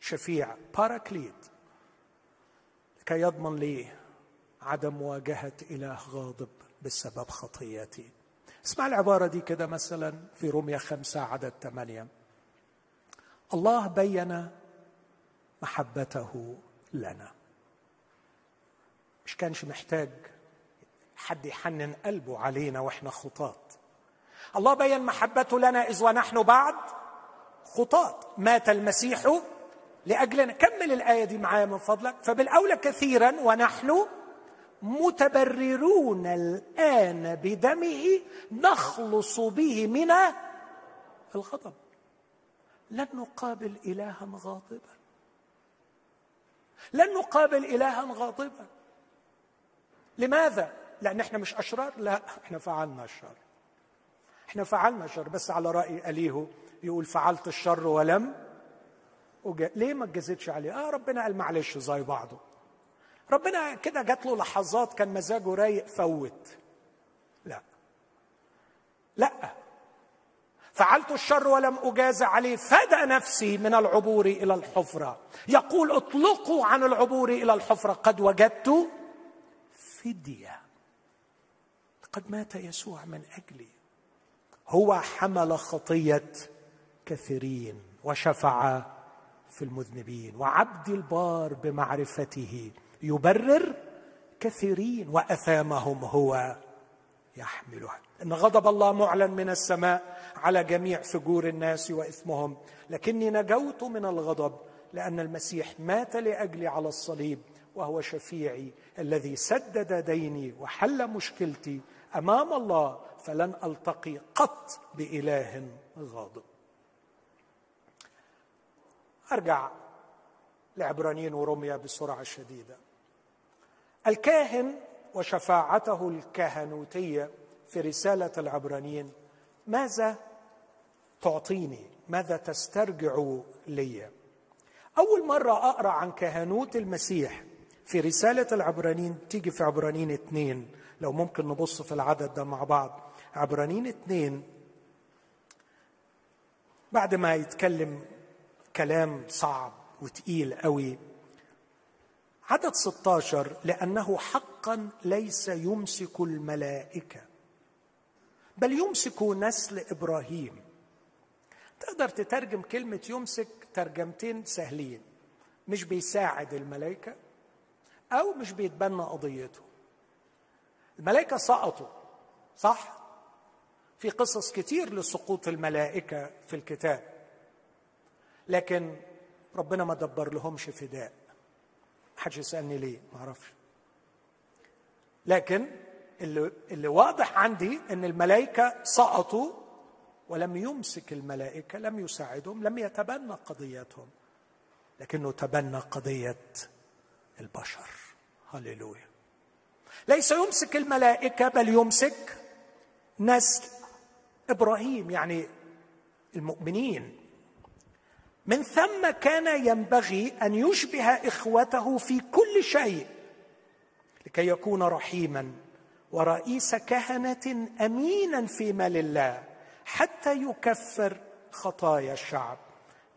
شفيع باراكليت لكي يضمن لي عدم مواجهه إله غاضب بسبب خطياتي اسمع العبارة دي كده مثلا في روميا خمسة عدد ثمانية. الله بين محبته لنا. مش كانش محتاج حد يحنن قلبه علينا وإحنا خطاط الله بين محبته لنا إذ ونحن بعد خطاط مات المسيح لأجلنا. كمل الآية دي معايا من فضلك. فبالأولى كثيرا ونحن متبررون الآن بدمه نخلص به من الغضب. لن نقابل الها غاضبا. لن نقابل الها غاضبا. لماذا؟ لأن إحنا مش أشرار؟ لا إحنا فعلنا الشر. إحنا فعلنا الشر. بس على رأي اليهو يقول فعلت الشر ولم وجا... ليه ما اتجزتش عليه؟ آه ربنا قال معلش زي بعضه. ربنا كده جات له لحظات كان مزاجه رايق فوت. لا. لا. فعلت الشر ولم أجاز عليه. فدى نفسي من العبور إلى الحفرة. يقول اطلقوا عن العبور إلى الحفرة. قد وجدت فدية. قد مات يسوع من أجلي. هو حمل خطية كثيرين وشفع في المذنبين وعبد البار بمعرفته يبرر كثيرين وأثامهم هو يحملها. إن غضب الله معلن من السماء على جميع فجور الناس وإثمهم لكني نجوت من الغضب لأن المسيح مات لأجلي على الصليب وهو شفيعي الذي سدد ديني وحل مشكلتي أمام الله فلن ألتقي قط بإله غاضب. أرجع لعبرانيين وروميا بسرعة شديدة. الكاهن وشفاعته الكهنوتية في رسالة العبرانيين ماذا تعطيني؟ ماذا تسترجع لي؟ أول مرة أقرأ عن كهنوت المسيح في رسالة العبرانيين تيجي في عبرانيين اثنين لو ممكن نبص في العدد ده مع بعض. عبرانيين اتنين. بعد ما يتكلم كلام صعب وتقيل قوي عدد 16 لأنه حقا ليس يمسك الملائكة بل يمسك نسل إبراهيم. تقدر تترجم كلمة يمسك ترجمتين سهلين. مش بيساعد الملائكة أو مش بيتبنى قضيته. الملائكة سقطوا صح؟ في قصص كتير لسقوط الملائكة في الكتاب. لكن ربنا ما دبر لهمش فداء. محدش يسألني ليه ما أعرفش. لكن اللي, اللي واضح عندي إن الملائكة سقطوا ولم يمسك الملائكة لم يساعدهم لم يتبنى قضيتهم. لكنه تبنى قضية البشر. هللويا. ليس يمسك الملائكة بل يمسك نسل إبراهيم يعني المؤمنين. من ثم كان ينبغي أن يشبه إخوته في كل شيء لكي يكون رحيما ورئيس كهنة أمينا في مال الله حتى يكفر خطايا الشعب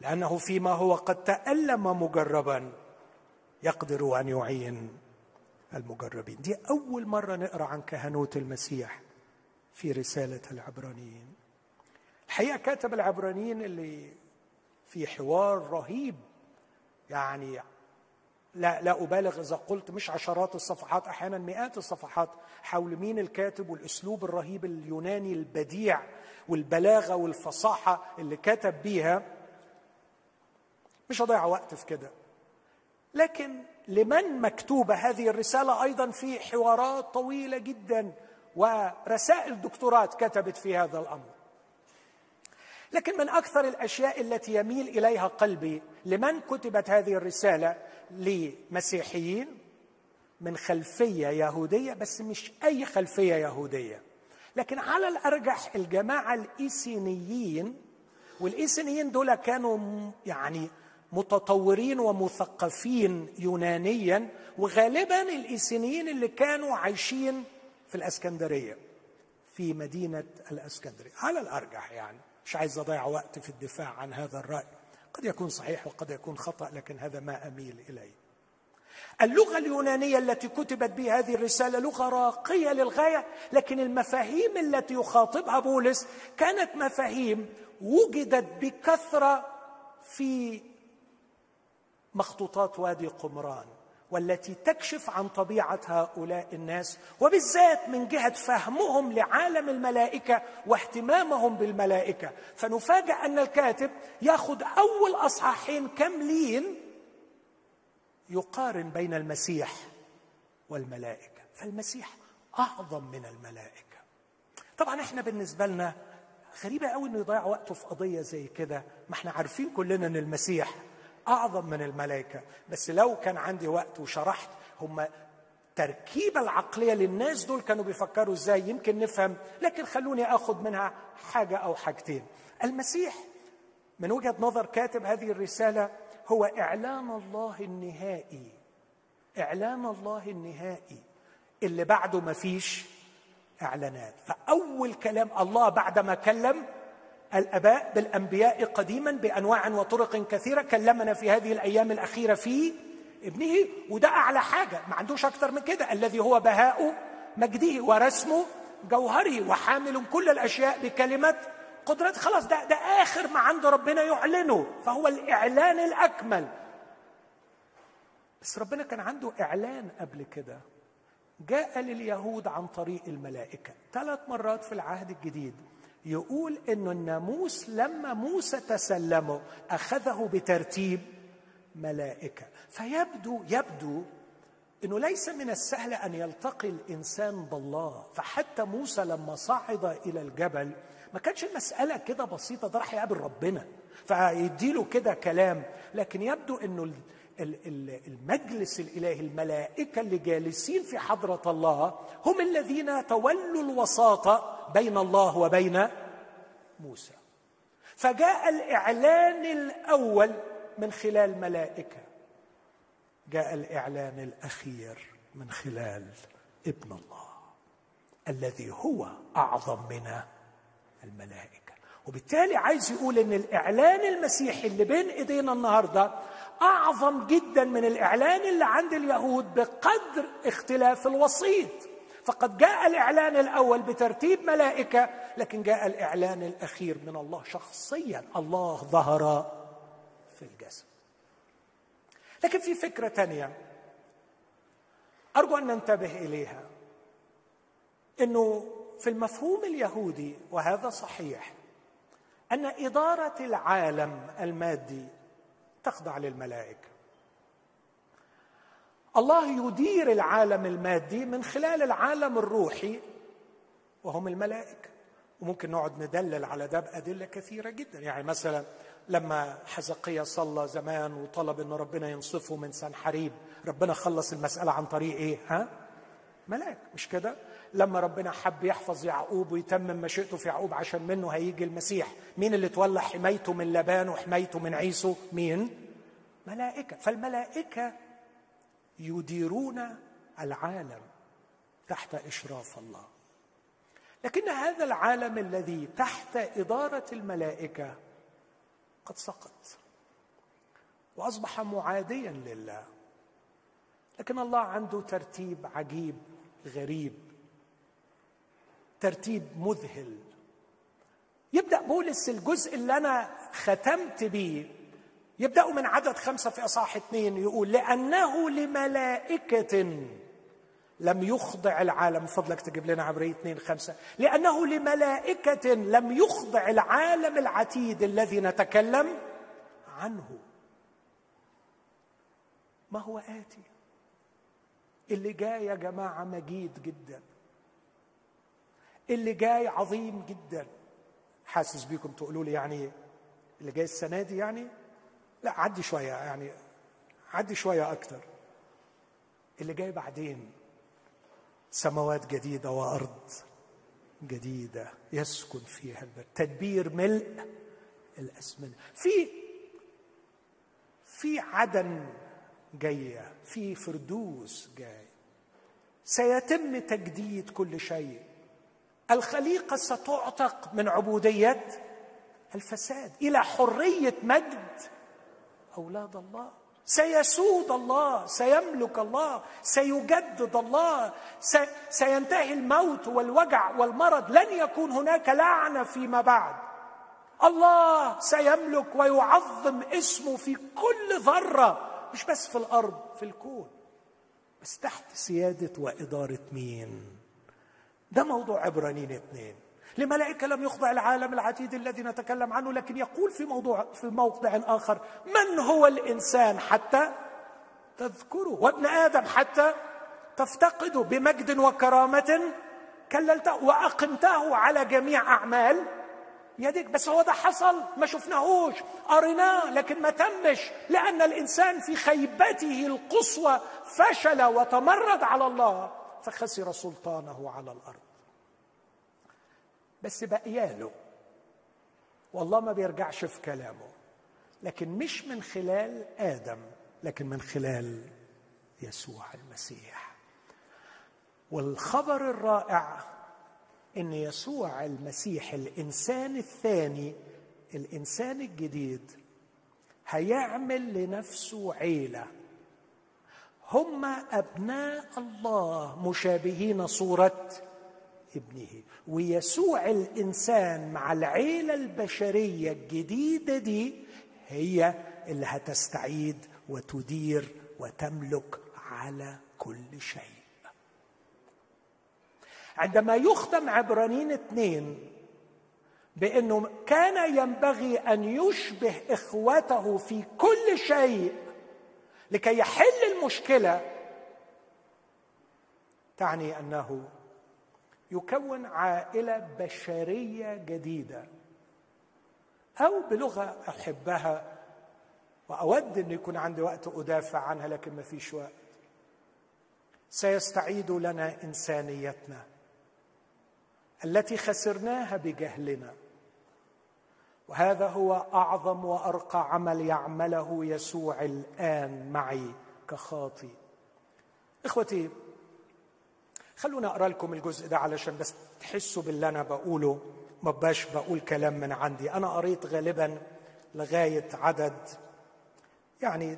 لأنه فيما هو قد تألم مجربا. يقدر أن يعين المجربين دي أول مرة نقرأ عن كهنوت المسيح في رسالة العبرانيين. الحقيقة كاتب العبرانيين اللي في حوار رهيب. يعني لا لا أبالغ إذا قلت مش عشرات الصفحات أحيانا مئات الصفحات حول مين الكاتب والأسلوب الرهيب اليوناني البديع والبلاغة والفصاحة اللي كتب بيها. مش هضيع وقت في كده. لكن لمن مكتوبة هذه الرسالة أيضا في حوارات طويلة جدا ورسائل دكتورات كتبت في هذا الأمر. لكن من أكثر الأشياء التي يميل إليها قلبي لمن كتبت هذه الرسالة لمسيحيين من خلفية يهودية بس مش أي خلفية يهودية. لكن على الأرجح الجماعة الإيسينيين والإيسينيين دول كانوا يعني متطورين ومثقفين يونانيا وغالبا الإيسينيين اللي كانوا عايشين في الإسكندرية في مدينة الإسكندرية. على الأرجح يعني مش عايز أضيع وقت في الدفاع عن هذا الرأي. قد يكون صحيح وقد يكون خطأ لكن هذا ما أميل إليه. اللغة اليونانية التي كتبت بها هذه الرسالة لغة راقية للغاية لكن المفاهيم التي يخاطبها بولس كانت مفاهيم وجدت بكثرة في مخطوطات وادي قمران والتي تكشف عن طبيعة هؤلاء الناس وبالذات من جهة فهمهم لعالم الملائكة واهتمامهم بالملائكة. فنفاجأ أن الكاتب ياخذ أول أصحاحين كاملين يقارن بين المسيح والملائكة. فالمسيح أعظم من الملائكة. طبعا إحنا بالنسبة لنا غريبة قوي إنه يضيع وقته في قضية زي كده. ما إحنا عارفين كلنا إن المسيح أعظم من الملائكة. بس لو كان عندي وقت وشرحت هم التركيبة العقلية للناس دول كانوا بيفكروا إزاي يمكن نفهم لكن خلوني اخذ منها حاجة أو حاجتين. المسيح من وجهة نظر كاتب هذه الرسالة هو إعلان الله النهائي. إعلان الله النهائي. اللي بعده ما فيش إعلانات. فأول كلام الله بعدما كلم الآباء بالأنبياء قديما بأنواع وطرق كثيرة كلمنا في هذه الأيام الأخيرة في ابنه وده أعلى حاجة ما عندوش أكتر من كده الذي هو بهاء مجده ورسمه جوهره وحامل كل الأشياء بكلمة قدرات خلاص ده ده آخر ما عند ربنا يعلنه فهو الإعلان الأكمل. بس ربنا كان عنده إعلان قبل كده. جاء لليهود عن طريق الملائكة. ثلاث مرات في العهد الجديد يقول انه الناموس لما موسى تسلمه أخذه بترتيب ملائكة. فيبدو يبدو إنه ليس من السهل أن يلتقي الإنسان بالله. فحتى موسى لما صعد إلى الجبل ما كانش المسألة كده بسيطة ده راح يقابل ربنا فيديله كده كلام. لكن يبدو إنه المجلس الإلهي الملائكة اللي جالسين في حضرة الله هم الذين تولوا الوساطة بين الله وبين موسى. فجاء الإعلان الأول من خلال ملائكة. جاء الإعلان الأخير من خلال ابن الله الذي هو أعظم من الملائكة. وبالتالي عايز يقول إن الإعلان المسيحي اللي بين إيدينا النهارده أعظم جدا من الإعلان اللي عند اليهود بقدر اختلاف الوسيط. فقد جاء الإعلان الأول بترتيب ملائكة لكن جاء الإعلان الأخير من الله شخصيا. الله ظهر في الجسد لكن في فكرة ثانية أرجو أن ننتبه إليها. إنه في المفهوم اليهودي وهذا صحيح أن إدارة العالم المادي تخضع للملائكة. الله يدير العالم المادي من خلال العالم الروحي وهم الملائكة. وممكن نقعد ندلل على ده بأدلة كثيرة جدا. يعني مثلا لما حزقية صلى زمان وطلب ان ربنا ينصفه من سنحريب ربنا خلص المسألة عن طريق إيه؟ ها؟ ملاك. مش كده؟ لما ربنا حب يحفظ يعقوب ويتمم مشيئته في يعقوب عشان منه هيجي المسيح. مين اللي تولى حمايته من لبان وحمايته من عيسو؟ مين؟ ملائكة. فالملائكة يديرون العالم تحت إشراف الله. لكن هذا العالم الذي تحت إدارة الملائكة قد سقط وأصبح معاديا لله. لكن الله عنده ترتيب عجيب غريب ترتيب مذهل. يبدأ بولس الجزء اللي أنا ختمت به يبدأ من عدد خمسة في أصحاح اثنين يقول لأنه لملائكة لم يخضع العالم. فضلك تجيب لنا عبرية اثنين خمسة. لأنه لملائكة لم يخضع العالم العتيد الذي نتكلم عنه. ما هو آتي؟ اللي جاي يا جماعة مجيد جدا. اللي جاي عظيم جدا. حاسس بيكم تقولوا لي يعني اللي جاي السنة دي يعني؟ لا عدي شوية يعني عدي شوية أكتر. اللي جاي بعدين سماوات جديدة وأرض جديدة يسكن فيها البر. تدبير ملء الأسمنة في في عدن جاية في فردوس جاي. سيتم تجديد كل شيء. الخليقة ستعتق من عبودية الفساد. إلى حرية مجد أولاد الله. سيسود الله سيملك الله سيجدد الله. سينتهي الموت والوجع والمرض. لن يكون هناك لعنة فيما بعد. الله سيملك ويعظم اسمه في كل ذرة مش بس في الأرض في الكون. بس تحت سيادة وإدارة مين؟ ده موضوع عبرانيين اثنين لملائكة لم يخضع العالم العتيد الذي نتكلم عنه لكن يقول في موضوع في موضع آخر من هو الإنسان حتى تذكره؟ وابن آدم حتى تفتقده بمجد وكرامة كللته وأقمته على جميع أعمال يديك بس هو ده حصل ما شفناهوش قريناه لكن ما تمش لأن الإنسان في خيبته القصوى فشل وتمرد على الله فخسر سلطانه على الأرض. بس بقياله والله ما بيرجعش في كلامه. لكن مش من خلال آدم لكن من خلال يسوع المسيح. والخبر الرائع إن يسوع المسيح الإنسان الثاني الإنسان الجديد هيعمل لنفسه عيلة. هم أبناء الله مشابهين صورة ابنه. ويسوع الإنسان مع العيلة البشرية الجديدة دي هي اللي هتستعيد وتدير وتملك على كل شيء. عندما يختم عبرانين اثنين بأنه كان ينبغي أن يشبه إخوته في كل شيء لكي يحل المشكلة تعني أنه يكون عائلة بشرية جديدة. أو بلغة أحبها وأود أن يكون عندي وقت أدافع عنها لكن ما فيش وقت. سيستعيد لنا إنسانيتنا التي خسرناها بجهلنا. وهذا هو أعظم وأرقى عمل يعمله يسوع الآن معي كخاطي. إخوتي خلونا أقرأ لكم الجزء ده علشان بس تحسوا باللي أنا بقوله. ما بقاش بقول كلام من عندي. أنا قريت غالبا لغاية عدد يعني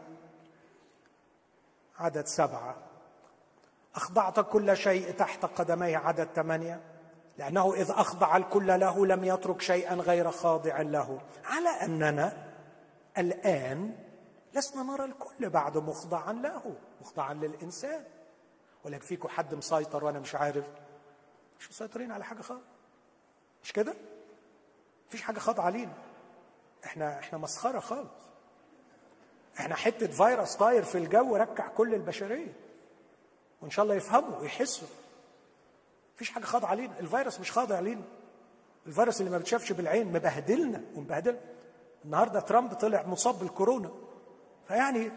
عدد سبعة. أخضعت كل شيء تحت قدميه عدد ثمانية لأنه إذ أخضع الكل له لم يترك شيئا غير خاضع له. على أننا الآن لسنا نرى الكل بعد مخضعا له مخضعا للإنسان. ولكن فيكم حد مسيطر وأنا مش عارف. مش مسيطرين على حاجة خالص. مش كده؟ مفيش حاجة خاضعه لينا إحنا إحنا مسخرة خالص. إحنا حتة فيروس طاير في الجو ركع كل البشرية. وإن شاء الله يفهموا ويحسوا. مفيش حاجة خاضعه علينا. الفيروس مش خاضع علينا. الفيروس اللي ما بتشافش بالعين مبهدلنا ومبهدل النهارده ترامب طلع مصاب بالكورونا. فيعني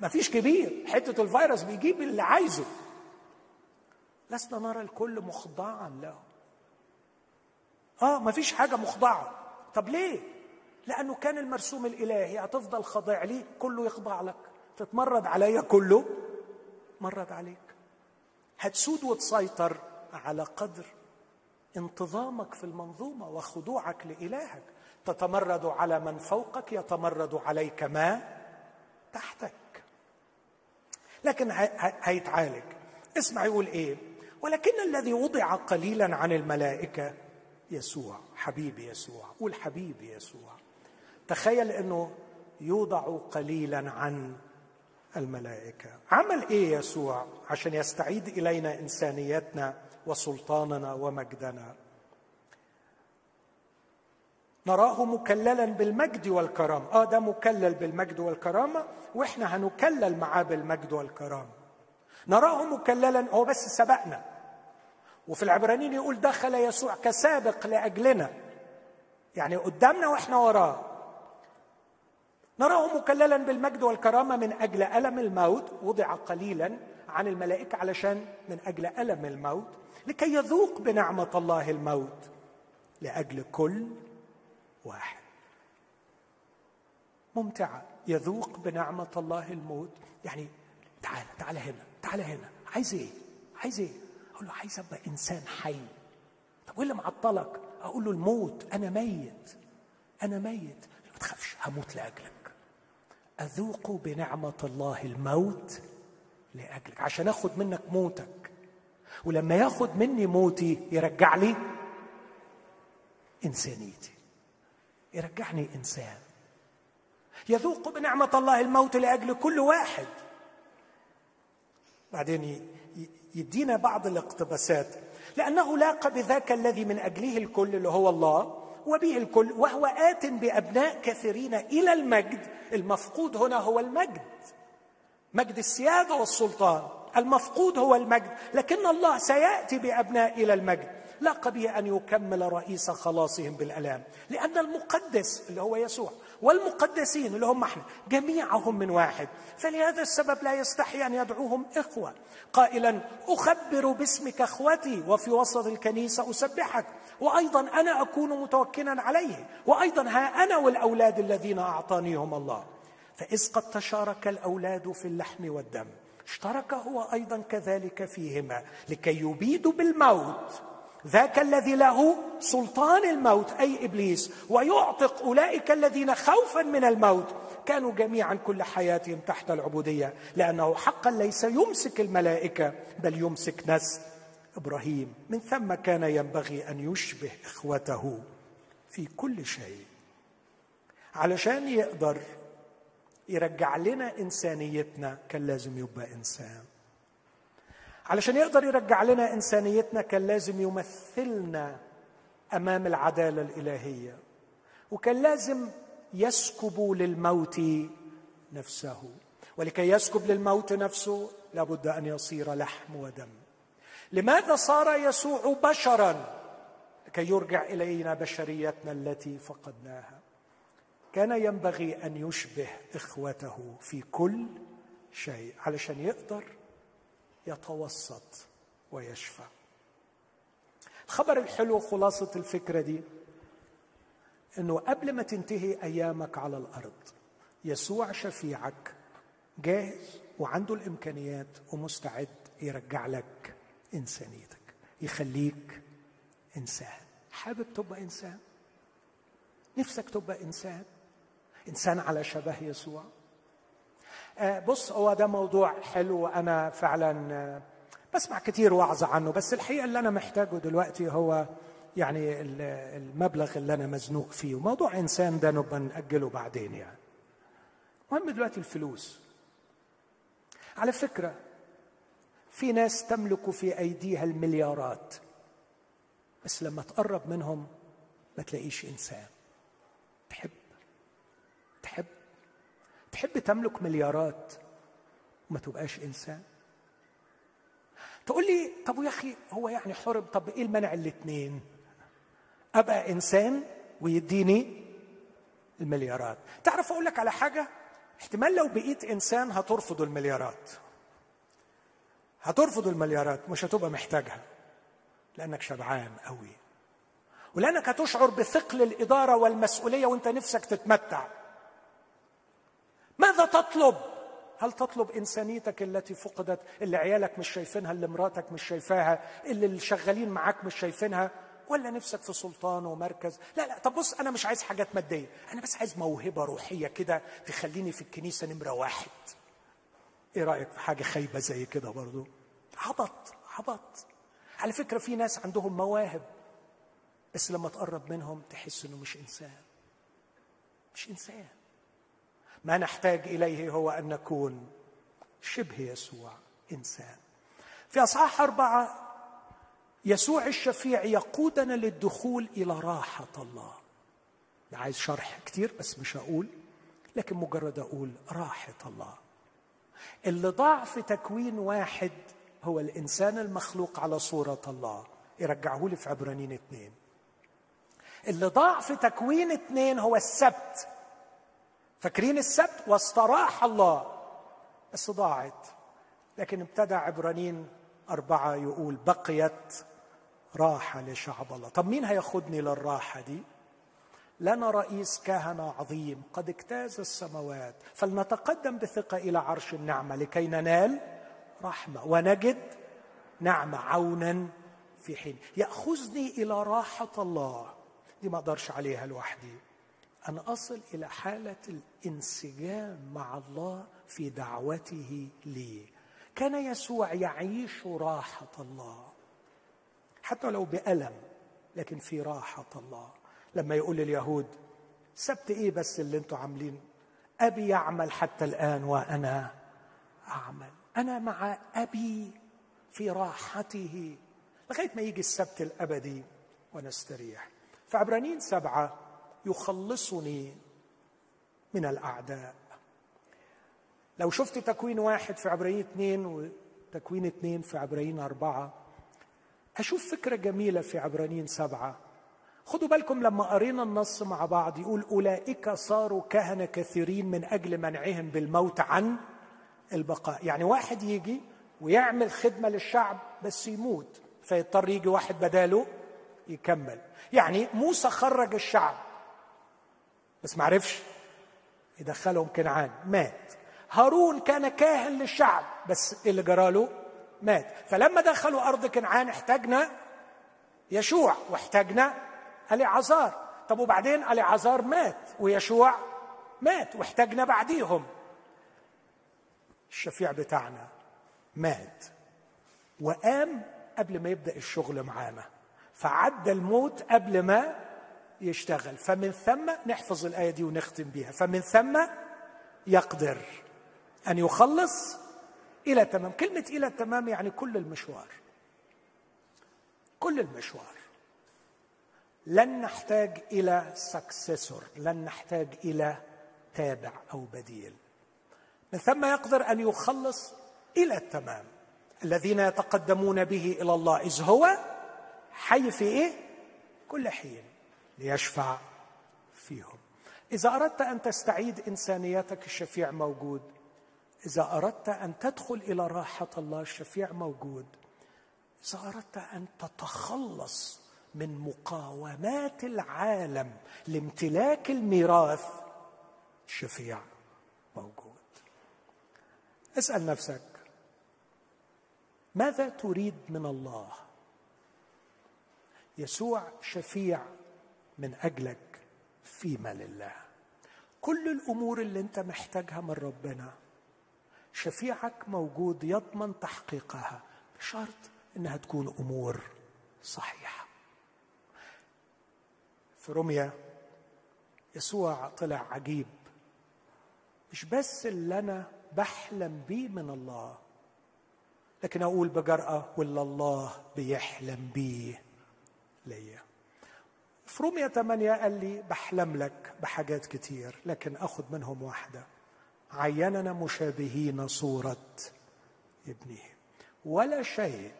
ما فيش كبير. حتة الفيروس بيجيب اللي عايزه. لسنا نرى الكل مخضعا له. آه ما فيش حاجة مخضعة. طب ليه؟ لأنه كان المرسوم الإلهي هتفضل خاضع لي كله يخضع لك. تتمرد عليا كله مرد عليك. هتسود وتسيطر على قدر انتظامك في المنظومة وخضوعك لإلهك. تتمرد على من فوقك يتمرد عليك ما تحتك. لكن هيتعالج. اسمع يقول إيه؟ ولكن الذي وضع قليلا عن الملائكة يسوع حبيبي يسوع قول حبيبي يسوع. تخيل إنه يوضع قليلا عن الملائكة. عمل إيه يسوع عشان يستعيد إلينا إنسانيتنا وسلطاننا ومجدنا؟ نراه مكللا بالمجد والكرامة. آه ده مكلل بالمجد والكرامة وإحنا هنكلل معاه بالمجد والكرامة. نراه مكللا هو بس سبقنا. وفي العبرانيين يقول دخل يسوع كسابق لأجلنا. يعني قدامنا وإحنا وراه. نراه مكللا بالمجد والكرامة من أجل ألم الموت. وضع قليلا عن الملائكة علشان من أجل ألم الموت. لكي يذوق بنعمة الله الموت. لأجل كل واحد. ممتعة. يذوق بنعمة الله الموت. يعني تعال تعال هنا. تعال هنا. عايز إيه؟ عايز إيه؟ أقول له عايز ابقى إنسان حي. طب وايه اللي معطلك؟ أقول له الموت. أنا ميت. أنا ميت. ما تخافش هموت لأجلك. أذوق بنعمة الله الموت لأجلك. عشان آخد منك موتك. ولما ياخد مني موتي يرجع لي إنسانيتي. يرجعني إنسان. يذوق بنعمة الله الموت لأجل كل واحد. بعدين يدينا بعض الاقتباسات. لأنه لاقى بذاك الذي من أجله الكل اللي هو الله وبه الكل وهو آت بأبناء كثيرين إلى المجد. المفقود هنا هو المجد. مجد السيادة والسلطان. المفقود هو المجد. لكن الله سيأتي بأبناء إلى المجد. لاقى به أن يكمل رئيس خلاصهم بالألام. لأن المقدس اللي هو يسوع والمقدسين اللي هم إحنا جميعهم من واحد. فلهذا السبب لا يستحي أن يدعوهم إخوة. قائلا أخبر باسمك أخوتي وفي وسط الكنيسة أسبحك. وأيضا أنا أكون متوكلا عليه. وأيضا ها أنا والأولاد الذين أعطانيهم الله. فإذ قد تشارك الأولاد في اللحم والدم اشترك هو أيضا كذلك فيهما لكي يبيدوا بالموت. ذاك الذي له سلطان الموت أي إبليس. ويعتق أولئك الذين خوفا من الموت. كانوا جميعا كل حياتهم تحت العبودية لأنه حقا ليس يمسك الملائكة بل يمسك نسل إبراهيم من ثم كان ينبغي أن يشبه إخوته في كل شيء. علشان يقدر يرجع لنا إنسانيتنا كان لازم يبقى إنسان. علشان يقدر يرجع لنا إنسانيتنا كان لازم يمثلنا أمام العدالة الإلهية وكان لازم يسكب للموت نفسه. ولكي يسكب للموت نفسه لابد أن يصير لحم ودم. لماذا صار يسوع بشرا؟ لكي يرجع إلينا بشريتنا التي فقدناها. كان ينبغي أن يشبه إخوته في كل شيء علشان يقدر يتوسط ويشفى. الخبر الحلو خلاصة الفكرة دي إنه قبل ما تنتهي أيامك على الأرض يسوع شفيعك جاهز وعنده الإمكانيات ومستعد يرجع لك إنسانيتك يخليك إنسان. حابب تبقى إنسان؟ نفسك تبقى إنسان؟ إنسان على شبه يسوع؟ بص هو ده موضوع حلو أنا فعلا آه، بسمع كتير وعظ عنه. بس الحقيقة اللي أنا محتاجه دلوقتي هو يعني المبلغ اللي أنا مزنوق فيه. وموضوع إنسان ده نبقى نأجله بعدين يعني. المهم دلوقتي الفلوس. على فكرة في ناس تملك في أيديها المليارات بس لما تقرب منهم ما تلاقيش إنسان تحب تحب تحب تملك مليارات وما تبقاش إنسان؟ تقول لي طب يا أخي هو يعني حرب طب إيه المنع الاثنين أبقى إنسان ويديني المليارات. تعرف أقول لك على حاجة؟ احتمال لو بقيت إنسان هترفض المليارات. هترفض المليارات مش هتبقى محتاجها لأنك شبعان قوي. ولأنك هتشعر بثقل الإدارة والمسؤولية وأنت نفسك تتمتع. ماذا تطلب؟ هل تطلب إنسانيتك التي فقدت اللي عيالك مش شايفينها اللي مراتك مش شايفاها اللي الشغالين معاك مش شايفينها ولا نفسك في سلطان ومركز؟ لا لا طب بص أنا مش عايز حاجات مادية أنا بس عايز موهبة روحية كده تخليني في الكنيسة نمرة واحد. إيه رأيك في حاجة خايبة زي كده برضو؟ عبط عبط. على فكرة في ناس عندهم مواهب بس لما تقرب منهم تحس إنه مش إنسان. مش إنسان. ما نحتاج إليه هو أن نكون شبه يسوع إنسان. في أصحاح أربعة يسوع الشفيع يقودنا للدخول إلى راحة الله. عايز شرح كتير بس مش هقول لكن مجرد أقول راحة الله. اللي ضاع في تكوين واحد هو الإنسان المخلوق على صورة الله. يرجعه لي في عبرانيين اثنين اللي ضاع في تكوين اثنين هو السبت. فاكرين السبت؟ واستراح الله. بس ضاعت لكن ابتدى عبرانيين أربعة يقول بقيت راحة لشعب الله. طب مين هياخدني للراحة دي؟ لنا رئيس كهنة عظيم قد اجتاز السماوات فلنتقدم بثقة إلى عرش النعمة لكي ننال رحمة ونجد نعمة عونا في حين. يأخذني إلى راحة الله. دي ما أقدرش عليها لوحدي. أن أصل إلى حالة الانسجام مع الله في دعوته لي. كان يسوع يعيش راحة الله. حتى لو بألم لكن في راحة الله. لما يقول لليهود سبت إيه بس اللي أنتوا عاملين؟ أبي يعمل حتى الآن وأنا أعمل. أنا مع أبي في راحته. لغاية ما يجي السبت الأبدي ونستريح. فعبرانيين سبعة يخلصني من الأعداء. لو شفت تكوين واحد في عبرانيين اثنين وتكوين اثنين في عبرانيين أربعة أشوف فكرة جميلة في عبرانيين سبعة. خدوا بالكم لما قرينا النص مع بعض يقول أولئك صاروا كهنة كثيرين من أجل منعهم بالموت عن البقاء. يعني واحد يجي ويعمل خدمة للشعب بس يموت فيضطر يجي واحد بداله يكمل. يعني موسى خرج الشعب. بس ما عرفش يدخلهم كنعان. مات. هارون كان كاهن للشعب بس إيه اللي جراله مات. فلما دخلوا أرض كنعان احتاجنا يشوع واحتاجنا أليعزار. طب وبعدين أليعزار مات ويشوع مات واحتاجنا بعديهم. الشفيع بتاعنا مات وقام قبل ما يبدأ الشغل معانا. فعدى الموت قبل ما يشتغل. فمن ثم نحفظ الآية دي ونختم بيها. فمن ثم يقدر أن يخلص إلى تمام. كلمة إلى تمام يعني كل المشوار. كل المشوار. لن نحتاج إلى سكسسور لن نحتاج إلى تابع أو بديل. من ثم يقدر أن يخلص إلى التمام. الذين يتقدمون به إلى الله إذ هو حي في إيه؟ كل حين. ليشفع فيهم. إذا أردت أن تستعيد إنسانيتك الشفيع موجود. إذا أردت أن تدخل إلى راحة الله الشفيع موجود. إذا أردت أن تتخلص من مقاومات العالم لامتلاك الميراث الشفيع موجود. اسأل نفسك ماذا تريد من الله؟ يسوع شفيع من أجلك فيما لله كل الأمور اللي أنت محتاجها من ربنا شفيعك موجود يضمن تحقيقها بشرط إنها تكون أمور صحيحة. في روميا يسوع طلع عجيب. مش بس اللي أنا بحلم بيه من الله لكن أقول بجرأة ولا الله بيحلم بيه ليا. في رومية 8 قال لي بحلم لك بحاجات كتير لكن اخذ منهم واحدة. عيننا مشابهين صورة ابنه. ولا شيء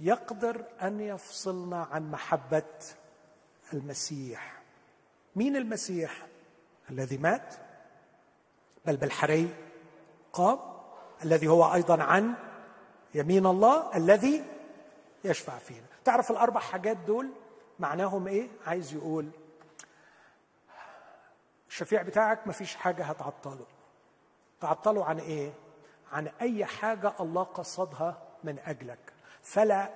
يقدر أن يفصلنا عن محبة المسيح. مين المسيح؟ الذي مات بل بالحري قام الذي هو أيضا عن يمين الله الذي يشفع فينا. تعرف الأربع حاجات دول؟ معناهم إيه؟ عايز يقول الشفيع بتاعك مفيش حاجة هتعطله. تعطله عن إيه؟ عن أي حاجة الله قصدها من أجلك. فلا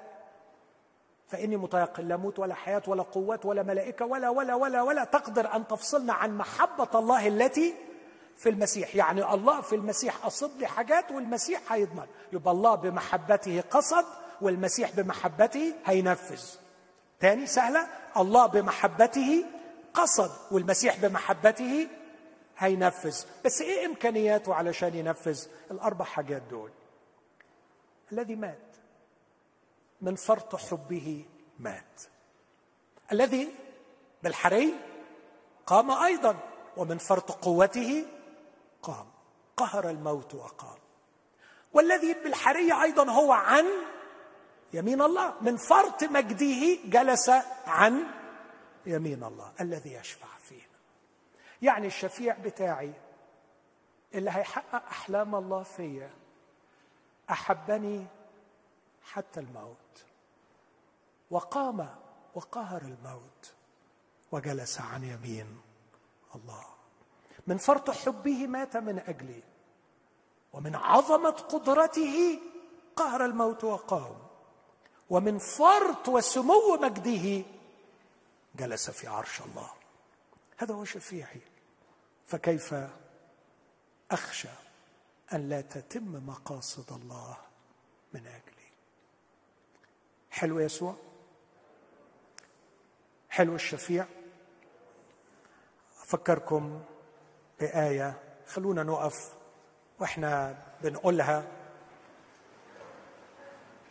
فإني متيقن لا موت ولا حياة ولا قوات ولا ملائكة ولا ولا ولا ولا تقدر أن تفصلنا عن محبة الله التي في المسيح. يعني الله في المسيح قصد لي حاجات والمسيح هيضمن. يبقى الله بمحبته قصد والمسيح بمحبته هينفذ. تاني سهلة الله بمحبته قصد والمسيح بمحبته هينفذ. بس إيه إمكانياته علشان ينفذ الأربع حاجات دول؟ الذي مات. من فرط حبه مات. الذي بالحري قام أيضا ومن فرط قوته قام. قهر الموت وقام. والذي بالحرية أيضا هو عن يمين الله من فرط مجده جلس عن يمين الله الذي يشفع فينا يعني الشفيع بتاعي اللي هيحقق أحلام الله فيا أحبني حتى الموت. وقام وقهر الموت وجلس عن يمين الله. من فرط حبه مات من أجلي ومن عظمة قدرته قهر الموت وقام. ومن فرط وسمو مجده جلس في عرش الله. هذا هو شفيعي. فكيف أخشى أن لا تتم مقاصد الله من أجلي؟ حلو يسوع؟ حلو الشفيع؟ أفكركم بآية خلونا نقف وإحنا بنقولها.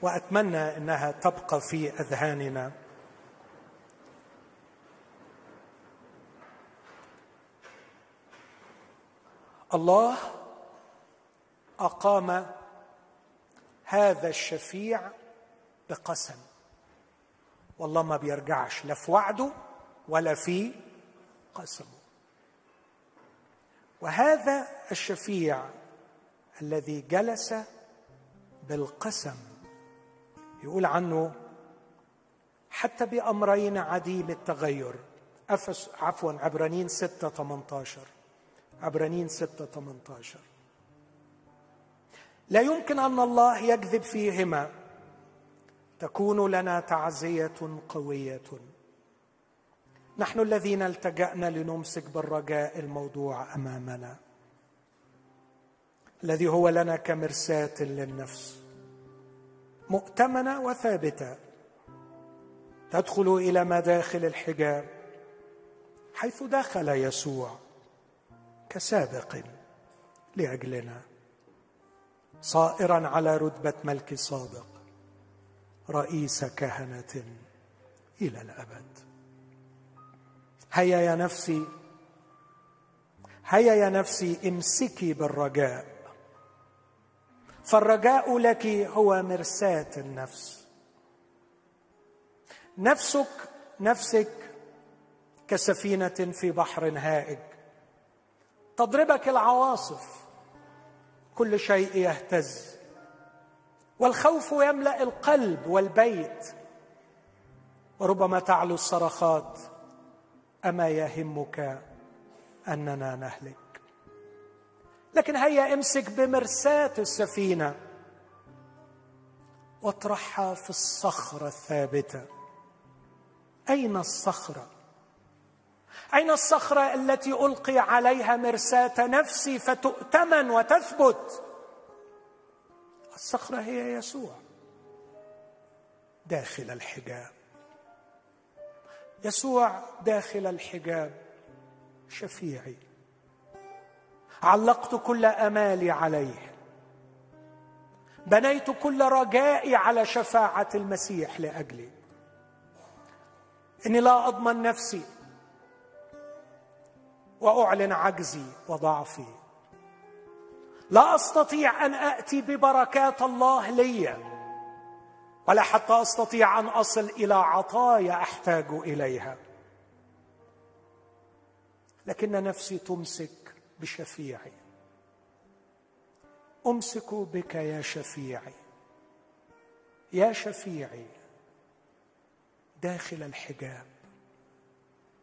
وأتمنى إنها تبقى في أذهاننا. الله أقام هذا الشفيع بقسم والله ما بيرجعش لا في وعده ولا في قسمه. وهذا الشفيع الذي جلس بالقسم يقول عنه حتى بأمرين عديم التغير. أفس عفوا عبرانين ستة 18 عبرانين ستة 18 لا يمكن أن الله يكذب فيهما. تكون لنا تعزية قوية. نحن الذين التجأنا لنمسك بالرجاء الموضوع أمامنا. الذي هو لنا كمرساة للنفس. مؤتمنة وثابتة تدخل إلى مداخل الحجاب حيث دخل يسوع كسابق لأجلنا صائرا على رتبة ملك صادق رئيس كهنة إلى الأبد. هيا يا نفسي هيا يا نفسي امسكي بالرجاء. فالرجاء لك هو مرساة النفس. نفسك نفسك كسفينة في بحر هائج. تضربك العواصف كل شيء يهتز. والخوف يملأ القلب والبيت. وربما تعلو الصرخات أما يهمك أننا نهلك. لكن هيا امسك بمرساه السفينة واطرحها في الصخرة الثابتة. أين الصخرة؟ أين الصخرة التي ألقي عليها مرساه نفسي فتؤتمن وتثبت؟ الصخرة هي يسوع داخل الحجاب. يسوع داخل الحجاب شفيعي. علقت كل أمالي عليه. بنيت كل رجائي على شفاعة المسيح لأجلي. إني لا أضمن نفسي وأعلن عجزي وضعفي. لا أستطيع أن اتي ببركات الله لي ولا حتى أستطيع أن أصل إلى عطايا أحتاج إليها. لكن نفسي تمسك بشفيعي. امسك بك يا شفيعي. يا شفيعي داخل الحجاب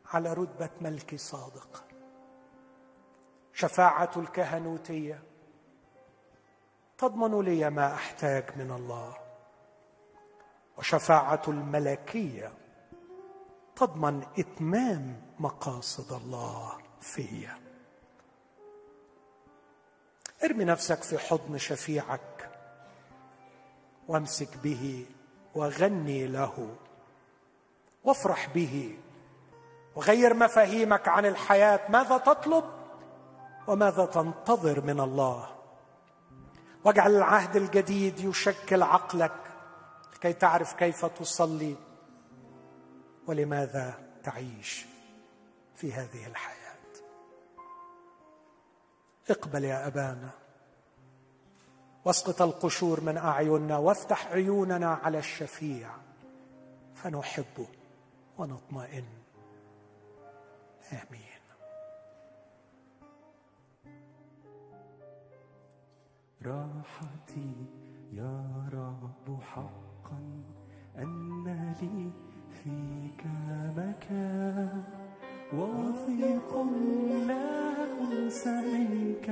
على رتبة ملك صادق. شفاعة الكهنوتية تضمن لي ما أحتاج من الله. وشفاعة الملكية تضمن إتمام مقاصد الله فيا. ارمي نفسك في حضن شفيعك وامسك به وغني له وافرح به وغير مفاهيمك عن الحياة ماذا تطلب وماذا تنتظر من الله؟ واجعل العهد الجديد يشكل عقلك لكي تعرف كيف تصلي ولماذا تعيش في هذه الحياة. اقبل يا أبانا. واسقط القشور من أعيننا وافتح عيوننا على الشفيع. فنحبه ونطمئن. آمين. راحتي يا رب حقا أن لي فيك مكان. واثق لا انسى منك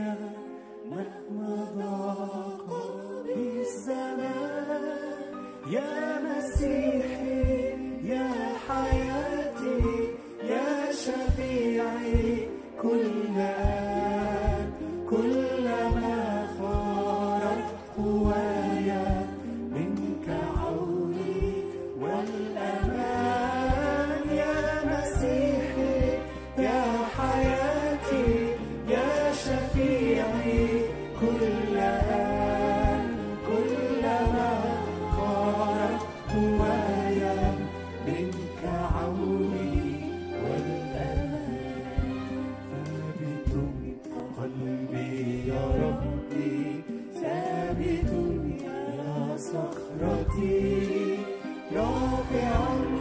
مهما ضاق بالزمان. يا مسيحي يا حياتي يا شفيعي كل آن no te.